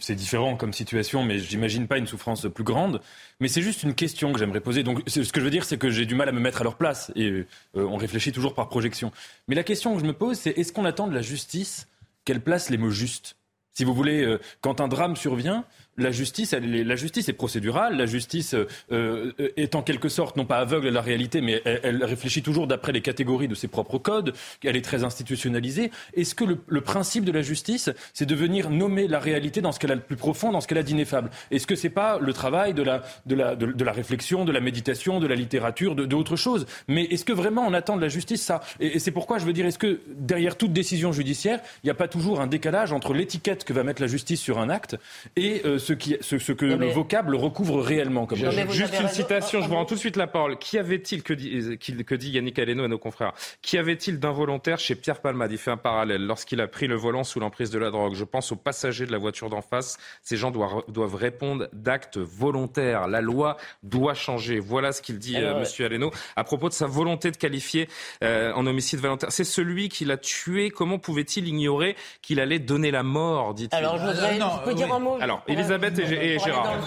C'est différent comme situation, mais j'imagine pas une souffrance plus grande. Mais c'est juste une question que j'aimerais poser. Donc, ce que je veux dire, c'est que j'ai du mal à me mettre à leur place. Et on réfléchit toujours par projection. Mais la question que je me pose, c'est est-ce qu'on attend de la justice qu'elle place les mots justes? Si vous voulez, quand un drame survient, la justice, la justice est procédurale. La justice euh, euh, est en quelque sorte non pas aveugle à la réalité, mais elle, réfléchit toujours d'après les catégories de ses propres codes. Elle est très institutionnalisée. Est-ce que le, principe de la justice, c'est de venir nommer la réalité dans ce qu'elle a de plus profond, dans ce qu'elle a d'ineffable? Est-ce que c'est pas le travail de la, de, la, de, la réflexion, de la méditation, de la littérature, de d'autres choses? Mais est-ce que vraiment on attend de la justice ça? Et, c'est pourquoi je veux dire, est-ce que derrière toute décision judiciaire, il n'y a pas toujours un décalage entre l'étiquette que va mettre la justice sur un acte et euh, ce, qui, ce, que le vocable recouvre réellement. Comme Juste une citation, je vous rends tout de suite la parole. Qui avait-il, que dit, que dit Yannick Aleno à nos confrères, qui avait-il d'involontaire chez Pierre Palmade? Il fait un parallèle. Lorsqu'il a pris le volant sous l'emprise de la drogue, je pense aux passagers de la voiture d'en face. Ces gens doivent, doivent répondre d'actes volontaires. La loi doit changer. Voilà ce qu'il dit, M. Euh, Monsieur Aleno, à propos de sa volonté de qualifier euh, en homicide volontaire. C'est celui qui l'a tué. Comment pouvait-il ignorer qu'il allait donner la mort, dit-il? Alors, je, voudrais, je peux dire un mot. Alors, Elisabeth et et Gérard.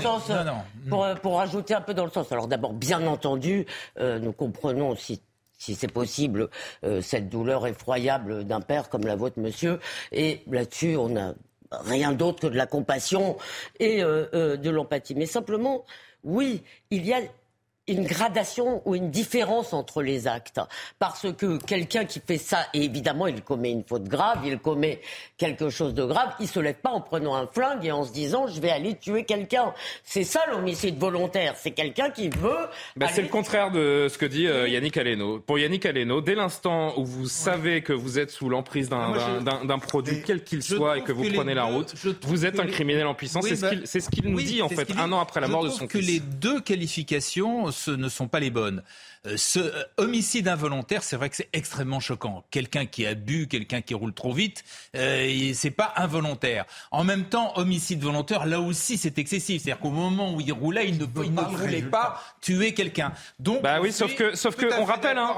pour, pour, ajouter un peu dans le sens. Alors d'abord, bien entendu, euh, nous comprenons si si c'est possible, euh, cette douleur effroyable d'un père comme la vôtre, monsieur. Et là-dessus, on n'a rien d'autre que de la compassion et euh, de l'empathie. Mais simplement, oui, il y a une gradation ou une différence entre les actes. Parce que quelqu'un qui fait ça, et évidemment, il commet une faute grave, il commet quelque chose de grave, il se lève pas en prenant un flingue et en se disant je vais aller tuer quelqu'un. C'est ça l'homicide volontaire. C'est quelqu'un qui veut. Bah, c'est le contraire de ce que dit euh, Yannick Aleno. Pour Yannick Aleno, dès l'instant où vous savez que vous êtes sous l'emprise d'un produit, quel qu'il soit, et que vous prenez la route, vous êtes un criminel en puissance. c'est ce qu'il nous dit en fait un an après la mort de son que les deux qualifications ce ne sont pas les bonnes. Euh, ce euh, homicide involontaire, c'est vrai que c'est extrêmement choquant. Quelqu'un qui a bu, quelqu'un qui roule trop vite, euh, c'est pas involontaire. En même temps, homicide volontaire, là aussi, c'est excessif. C'est-à-dire qu'au moment où il roulait, il ne, il ne voulait pas tuer quelqu'un. Donc, bah oui, sauf que, sauf que, on rappelle, hein,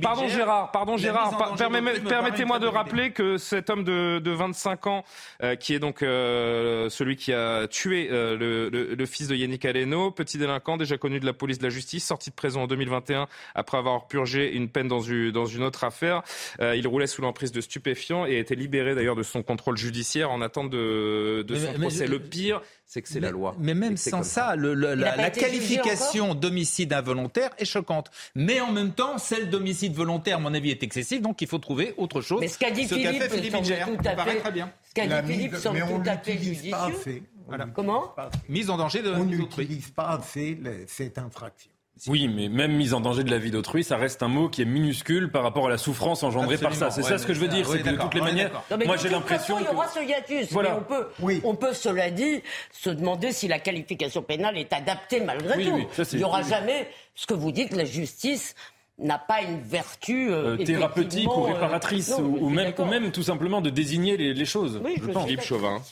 pardon Gérard, pardon Gérard, permettez-moi de rappeler que cet homme de, de 25 ans, euh, qui est donc euh, celui qui a tué euh, le, le, le, fils de Yannick Aleno, petit délinquant déjà connu de la police de la justice, sorti de prison en 2021 après avoir purgé une peine dans une, dans une autre affaire. Euh, il roulait sous l'emprise de stupéfiants et a été libéré d'ailleurs de son contrôle judiciaire en attente de, de son procès. le pire, c'est que c'est la loi. Mais même sans ça, le, la, qualification d'homicide involontaire est choquante. Mais en même temps, celle d'homicide volontaire, à mon avis, est excessive, donc il faut trouver autre chose. Mais ce qu'a dit Philippe, fait Philippe tout à fait, très bien. Ce qu'a dit Philippe semble tout à fait judicieux. Voilà. Comment Mise en danger de On n'utilise pas assez cette infraction. Oui, mais même mise en danger de la vie d'autrui, ça reste un mot qui est minuscule par rapport à la souffrance engendrée par ça. C'est ça ce que je veux dire, c'est que de toutes les manières, moi j'ai l'impression Il y aura ce hiatus, mais on peut, on peut, cela dit, se demander si la qualification pénale est adaptée malgré tout. il n'y aura jamais, ce que vous dites, la justice n'a pas une vertu euh, euh, thérapeutique ou euh, réparatrice, ou, même, ou, même, tout simplement de désigner les, choses. Oui, je, Philippe Chauvin,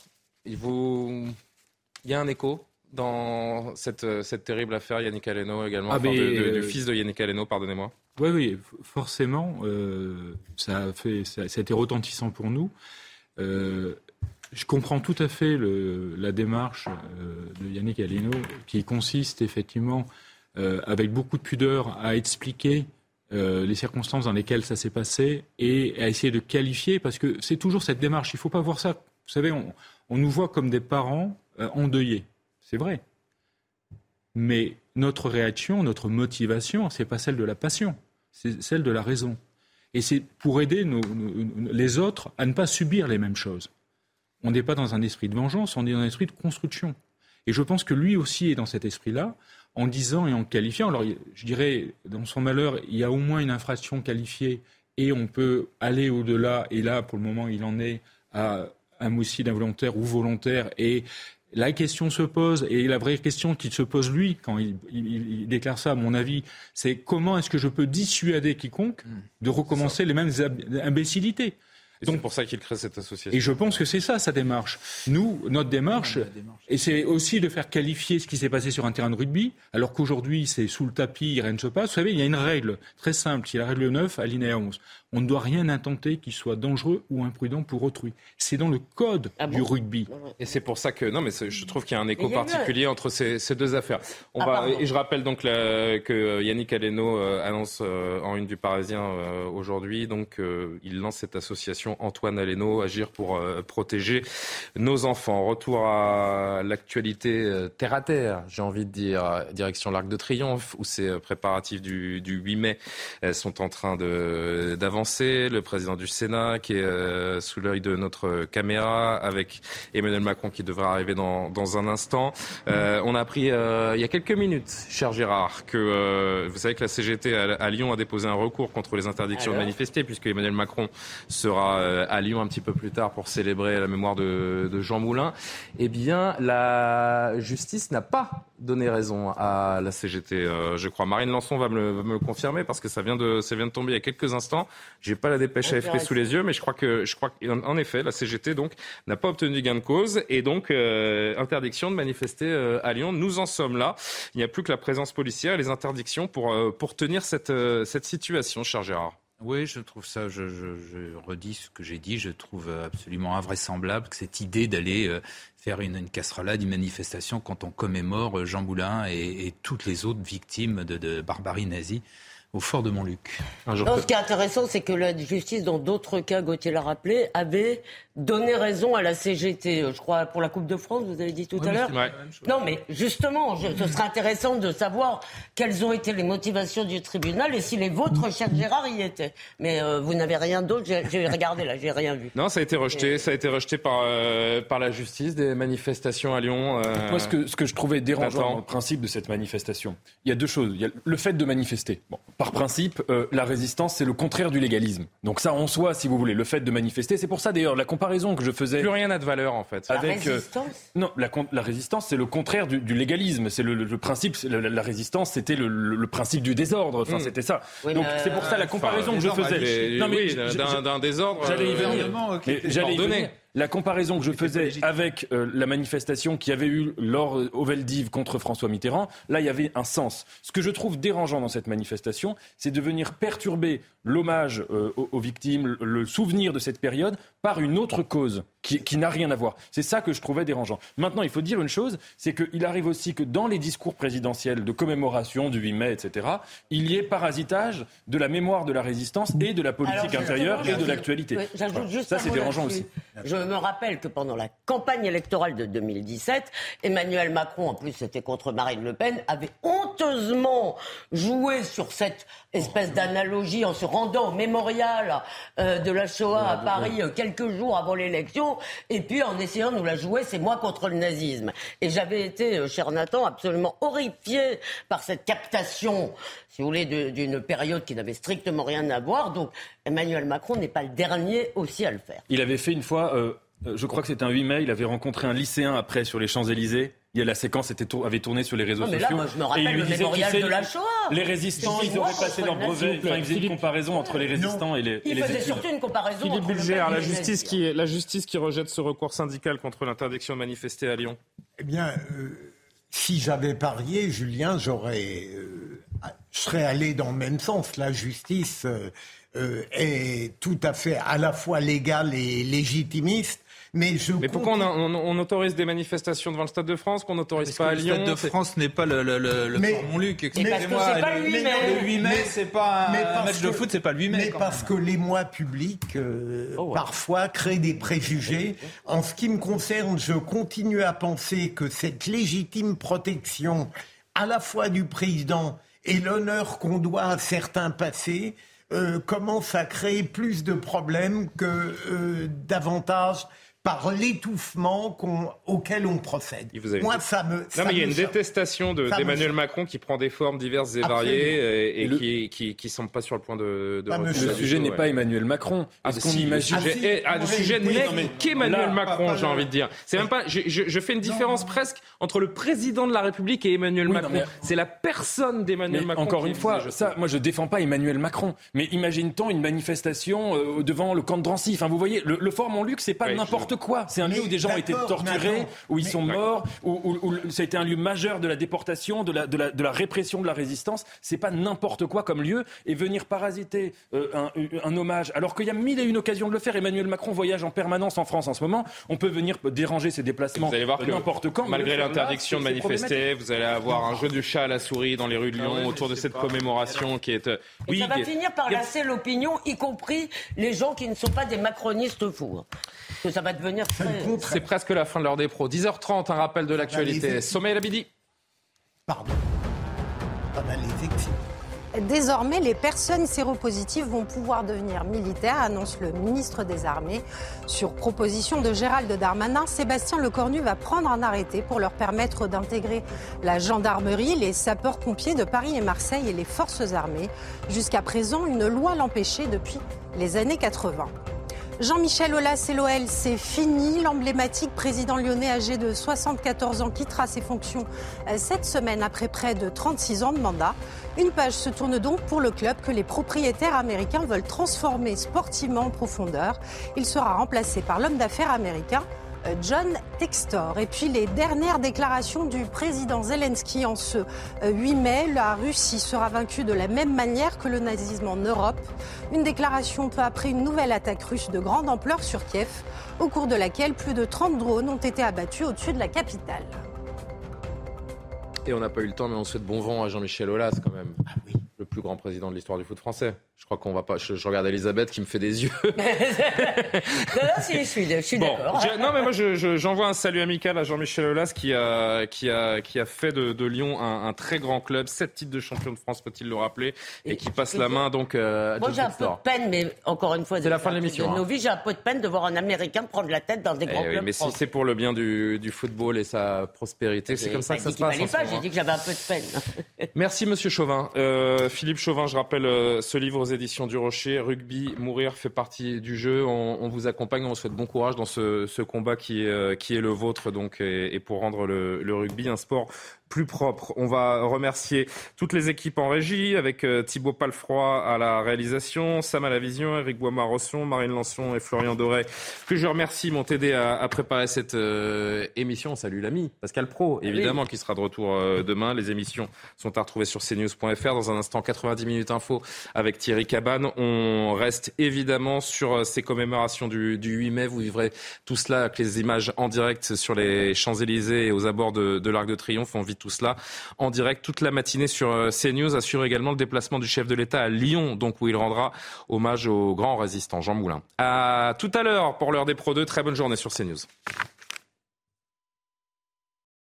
il, vous... il y a un écho dans cette, cette terrible affaire Yannick Aleno également, ah, du euh, fils de Yannick Aleno, pardonnez-moi Oui, oui, forcément, euh, ça, a fait, ça, a été retentissant pour nous. Euh, je comprends tout à fait le, la démarche de Yannick Aleno qui consiste effectivement, avec beaucoup de pudeur, à expliquer les circonstances dans lesquelles ça s'est passé et à essayer de qualifier, parce que c'est toujours cette démarche. Il ne faut pas voir ça. Vous savez, on, on nous voit comme des parents endeuillés. C'est vrai. Mais notre réaction, notre motivation, ce n'est pas celle de la passion, c'est celle de la raison. Et c'est pour aider les autres à ne pas subir les mêmes choses. On n'est pas dans un esprit de vengeance, on est dans un esprit de construction. Et je pense que lui aussi est dans cet esprit-là, en disant et en qualifiant. Alors, je dirais, dans son malheur, il y a au moins une infraction qualifiée et on peut aller au-delà. Et là, pour le moment, il en est à un homicide involontaire ou volontaire et la question se pose, et la vraie question qu'il se pose lui, quand il, déclare ça, à mon avis, c'est comment est-ce que je peux dissuader quiconque de recommencer les mêmes imbécilités c'est pour ça qu'il crée cette association. Et je pense que c'est ça sa démarche. Nous, notre démarche, et c'est aussi de faire qualifier ce qui s'est passé sur un terrain de rugby, alors qu'aujourd'hui c'est sous le tapis, rien ne se passe. Vous savez, il y a une règle très simple, qui est la règle 9, alinéa 11. On ne doit rien intenter qui soit dangereux ou imprudent pour autrui. C'est dans le code ah du rugby. Et c'est pour ça que non, mais je trouve qu'il y a un écho particulier entre ces, deux affaires. On ah, va et je rappelle donc que Yannick Aleno euh, annonce euh, en une du Parisien euh, aujourd'hui, donc il lance cette association Antoine Aleno agir pour protéger nos enfants. Retour à l'actualité terre à terre, j'ai envie de dire direction l'Arc de Triomphe où ces préparatifs du, du 8 mai sont en train d'avancer le président du Sénat qui est euh, sous l'œil de notre caméra, avec Emmanuel Macron qui devrait arriver dans, dans un instant. Euh, on a appris euh, il y a quelques minutes, cher Gérard, que vous savez que la CGT à, Lyon a déposé un recours contre les interdictions de manifester, puisque Emmanuel Macron sera à Lyon un petit peu plus tard pour célébrer la mémoire de, de Jean Moulin. Eh bien, la justice n'a pas donné raison à la CGT, je crois. Marine Lançon va me, le, va me le confirmer parce que ça vient de, ça vient de tomber il y a quelques instants. J'ai pas la dépêche AFP sous les yeux, mais je crois que, je crois qu'en effet, la CGT donc n'a pas obtenu gain de cause et donc euh, interdiction de manifester euh, à Lyon. Nous en sommes là. Il n'y a plus que la présence policière et les interdictions pour euh, pour tenir cette cette situation, cher Gérard. Oui, je trouve ça, je, je, je redis ce que j'ai dit, je trouve absolument invraisemblable que cette idée d'aller faire une, une casserolade, une manifestation quand on commémore Jean Boulin et, et toutes les autres victimes de, de barbarie nazie au fort de Montluc. ce qui est intéressant, c'est que la justice, dans d'autres cas, Gauthier l'a rappelé, avait donné raison à la CGT. Je crois pour la Coupe de France, vous avez dit tout à l'heure. Non, mais justement, ce serait intéressant de savoir quelles ont été les motivations du tribunal et si les vôtres, cher Gérard, y étaient. Mais euh, vous n'avez rien d'autre. J'ai regardé là, j'ai rien vu. Non, ça a été rejeté. Ça a été rejeté par euh, par la justice des manifestations à Lyon. Euh, Moi, ce que ce que je trouvais dérangeant dans le principe de cette manifestation, il y a deux choses. Il y a le fait de manifester. Bon, par principe, euh, la résistance, c'est le contraire du légalisme. Donc ça, en soi, si vous voulez, le fait de manifester, c'est pour ça d'ailleurs la comparaison que je faisais. Plus rien n'a de valeur en fait. Avec, la résistance Non, la, la résistance, c'est le contraire du, du légalisme. C'est le, le, principe. La, la, résistance, c'était le, le, principe du désordre. Enfin, mm. c'était ça. Oui, Donc c'est pour ça la comparaison enfin, que je faisais. non, mais oui, d'un désordre. J'allais y venir. J'allais y venir la comparaison que je faisais avec euh, la manifestation qui avait eu lors euh, au Veldiv contre François Mitterrand, là, il y avait un sens. Ce que je trouve dérangeant dans cette manifestation, c'est de venir perturber l'hommage euh, aux, aux, victimes, le souvenir de cette période par une autre cause qui, qui n'a rien à voir. C'est ça que je trouvais dérangeant. Maintenant, il faut dire une chose, c'est qu'il arrive aussi que dans les discours présidentiels de commémoration du 8 mai, etc., il y ait parasitage de la mémoire de la résistance et de la politique Alors, intérieure et de l'actualité. Oui, voilà. Ça, c'est dérangeant aussi. Je me rappelle que pendant la campagne électorale de 2017, Emmanuel Macron, en plus c'était contre Marine Le Pen, avait honteusement joué sur cette espèce d'analogie en se rendant au mémorial euh, de la Shoah à Paris euh, quelques jours avant l'élection, et puis en essayant de nous la jouer, c'est moi contre le nazisme. Et j'avais été, euh, cher Nathan, absolument horrifié par cette captation, si vous voulez, d'une période qui n'avait strictement rien à voir. Donc Emmanuel Macron n'est pas le dernier aussi à le faire. Il avait fait une fois, euh, je crois que c'était un 8 mai, il avait rencontré un lycéen après sur les Champs-Élysées il y a la séquence était tour, avait tourné sur les réseaux non, mais sociaux. Là, moi, je me rappelle et il lui le mémorial de la Shoah. Les résistants, ils auraient passé leur brevet. Enfin, ils faisaient une comparaison entre les résistants et les, il faisait surtout une comparaison Philippe entre Bulger, la justice, qui, la justice qui rejette ce recours syndical contre l'interdiction de manifester à Lyon. Eh bien, euh, si j'avais parié, Julien, j'aurais, euh, je serais allé dans le même sens. La justice euh, euh, est tout à fait à la fois légale et légitimiste. Mais, je mais pourquoi on, a, on, on, autorise des manifestations devant le Stade de France qu'on n'autorise pas à Lyon Le Stade de France n'est pas le, le, le, le mais, Luc. Excusez-moi, le, le 8 mai, c'est pas un match de foot, c'est pas le 8 mai. Mais parce même. que les mois publics, euh, oh, ouais. parfois, créent des préjugés. En ce qui me concerne, je continue à penser que cette légitime protection, à la fois du président et l'honneur qu'on doit à certains passés, euh, commence à créer plus de problèmes que euh, davantage par l'étouffement auquel on procède. Moi, ça me. Non, ça mais il y a une détestation d'Emmanuel. Macron qui prend des formes diverses et variées et, et le... qui, qui, qui semble pas sur le point de. de le sujet n'est ouais. pas Emmanuel Macron. Ah, Est-ce qu'on si, imagine Le sujet, ah, si, sujet oui, n'est qu'Emmanuel Macron, j'ai envie de dire. C'est même pas. Je, je, je fais une différence non, presque entre le président de la République et Emmanuel oui, Macron. Mais... C'est la personne d'Emmanuel Macron. Encore une fois, ça, moi, je défends pas Emmanuel Macron. Mais imagine-t-on une manifestation euh, devant le camp de Drancy? Enfin, vous voyez, le, le Fort Montluc, c'est pas n'importe quoi. C'est un lieu où des gens ont été torturés, où ils sont morts, où, où, où, ça a été un lieu majeur de la déportation, de la, de la, de la répression de la résistance. C'est pas n'importe quoi comme lieu. Et venir parasiter euh, un, un, hommage, alors qu'il y a mille et une occasions de le faire. Emmanuel Macron voyage en permanence en France en ce moment. On peut venir déranger ses déplacements n'importe quand. Malgré l'interdiction de manifester, vous allez avoir un jeu du chat à la souris dans les rues de Lyon ah ouais, autour de cette commémoration qui est. Euh, oui, et ça va finir par lasser l'opinion, y compris les gens qui ne sont pas des macronistes fous. Que ça va devenir très... C'est presque la fin de l'heure des pros. 10h30, un rappel de l'actualité. Sommet la midi. Pardon. Désormais, les personnes séropositives vont pouvoir devenir militaires, annonce le ministre des Armées. Sur proposition de Gérald Darmanin, Sébastien Lecornu va prendre un arrêté pour leur permettre d'intégrer la gendarmerie, les sapeurs-pompiers de Paris et Marseille et les forces armées. Jusqu'à présent, une loi l'empêchait depuis les années 80. Jean-Michel Aulas et l'OL, c'est fini. L'emblématique président lyonnais âgé de 74 ans quittera ses fonctions cette semaine après près de 36 ans de mandat. Une page se tourne donc pour le club que les propriétaires américains veulent transformer sportivement en profondeur. Il sera remplacé par l'homme d'affaires américain John Textor. Et puis les dernières déclarations du président Zelensky en ce 8 mai. La Russie sera vaincue de la même manière que le nazisme en Europe. Une déclaration peu après une nouvelle attaque russe de grande ampleur sur Kiev, au cours de laquelle plus de 30 drones ont été abattus au-dessus de la capitale. Et on n'a pas eu le temps, mais on souhaite bon vent à Jean-Michel Aulas quand même. Ah oui. Le plus grand président de l'histoire du foot français. Je crois qu'on va pas. Je, regarde Elisabeth qui me fait des yeux. [LAUGHS] non, non, si, je suis, d'accord. Non, mais moi, j'envoie un salut amical à Jean-Michel Aulas qui a, qui a, qui a fait de, Lyon un, très grand club, sept titres de champion de France, faut-il le rappeler, et, qui passe la main donc euh, à Moi, j'ai un peu de peine, mais encore une fois, c'est la fin de l'émission. Hein. J'ai un peu de peine de voir un Américain prendre la tête dans des grands eh clubs. mais si c'est pour le bien du, du, football et sa prospérité, c'est comme ça que ça se passe. J'ai dit que j'avais un peu de peine. Merci, Monsieur Chauvin. Euh, Philippe Chauvin, je rappelle euh, ce livre éditions du Rocher, Rugby, mourir fait partie du jeu. On, vous accompagne, on souhaite bon courage dans ce, combat qui est, euh, qui est le vôtre donc, et, pour rendre le rugby un sport plus propre. On va remercier toutes les équipes en régie, avec euh, Thibaut Palfroy à la réalisation, Sam à la vision, Eric Bois-Marosson, Marine Lançon et Florian Doré, que je remercie, m'ont aidé à, préparer cette euh, émission. Salut l'ami Pascal Pro, évidemment, qui sera de retour euh, demain. Les émissions sont à retrouver sur cnews.fr. Dans un instant, 90 minutes info avec Thierry Cabane. On reste évidemment sur ces commémorations du, 8 mai. Vous vivrez tout cela avec les images en direct sur les Champs-Élysées et aux abords de, de l'Arc de Triomphe. On tout cela en direct toute la matinée sur euh, CNews. Assure également le déplacement du chef de l'État à Lyon, donc où il rendra hommage au grand résistant Jean Moulin. À tout à l'heure pour l'heure des Pro 2. Très bonne journée sur CNews.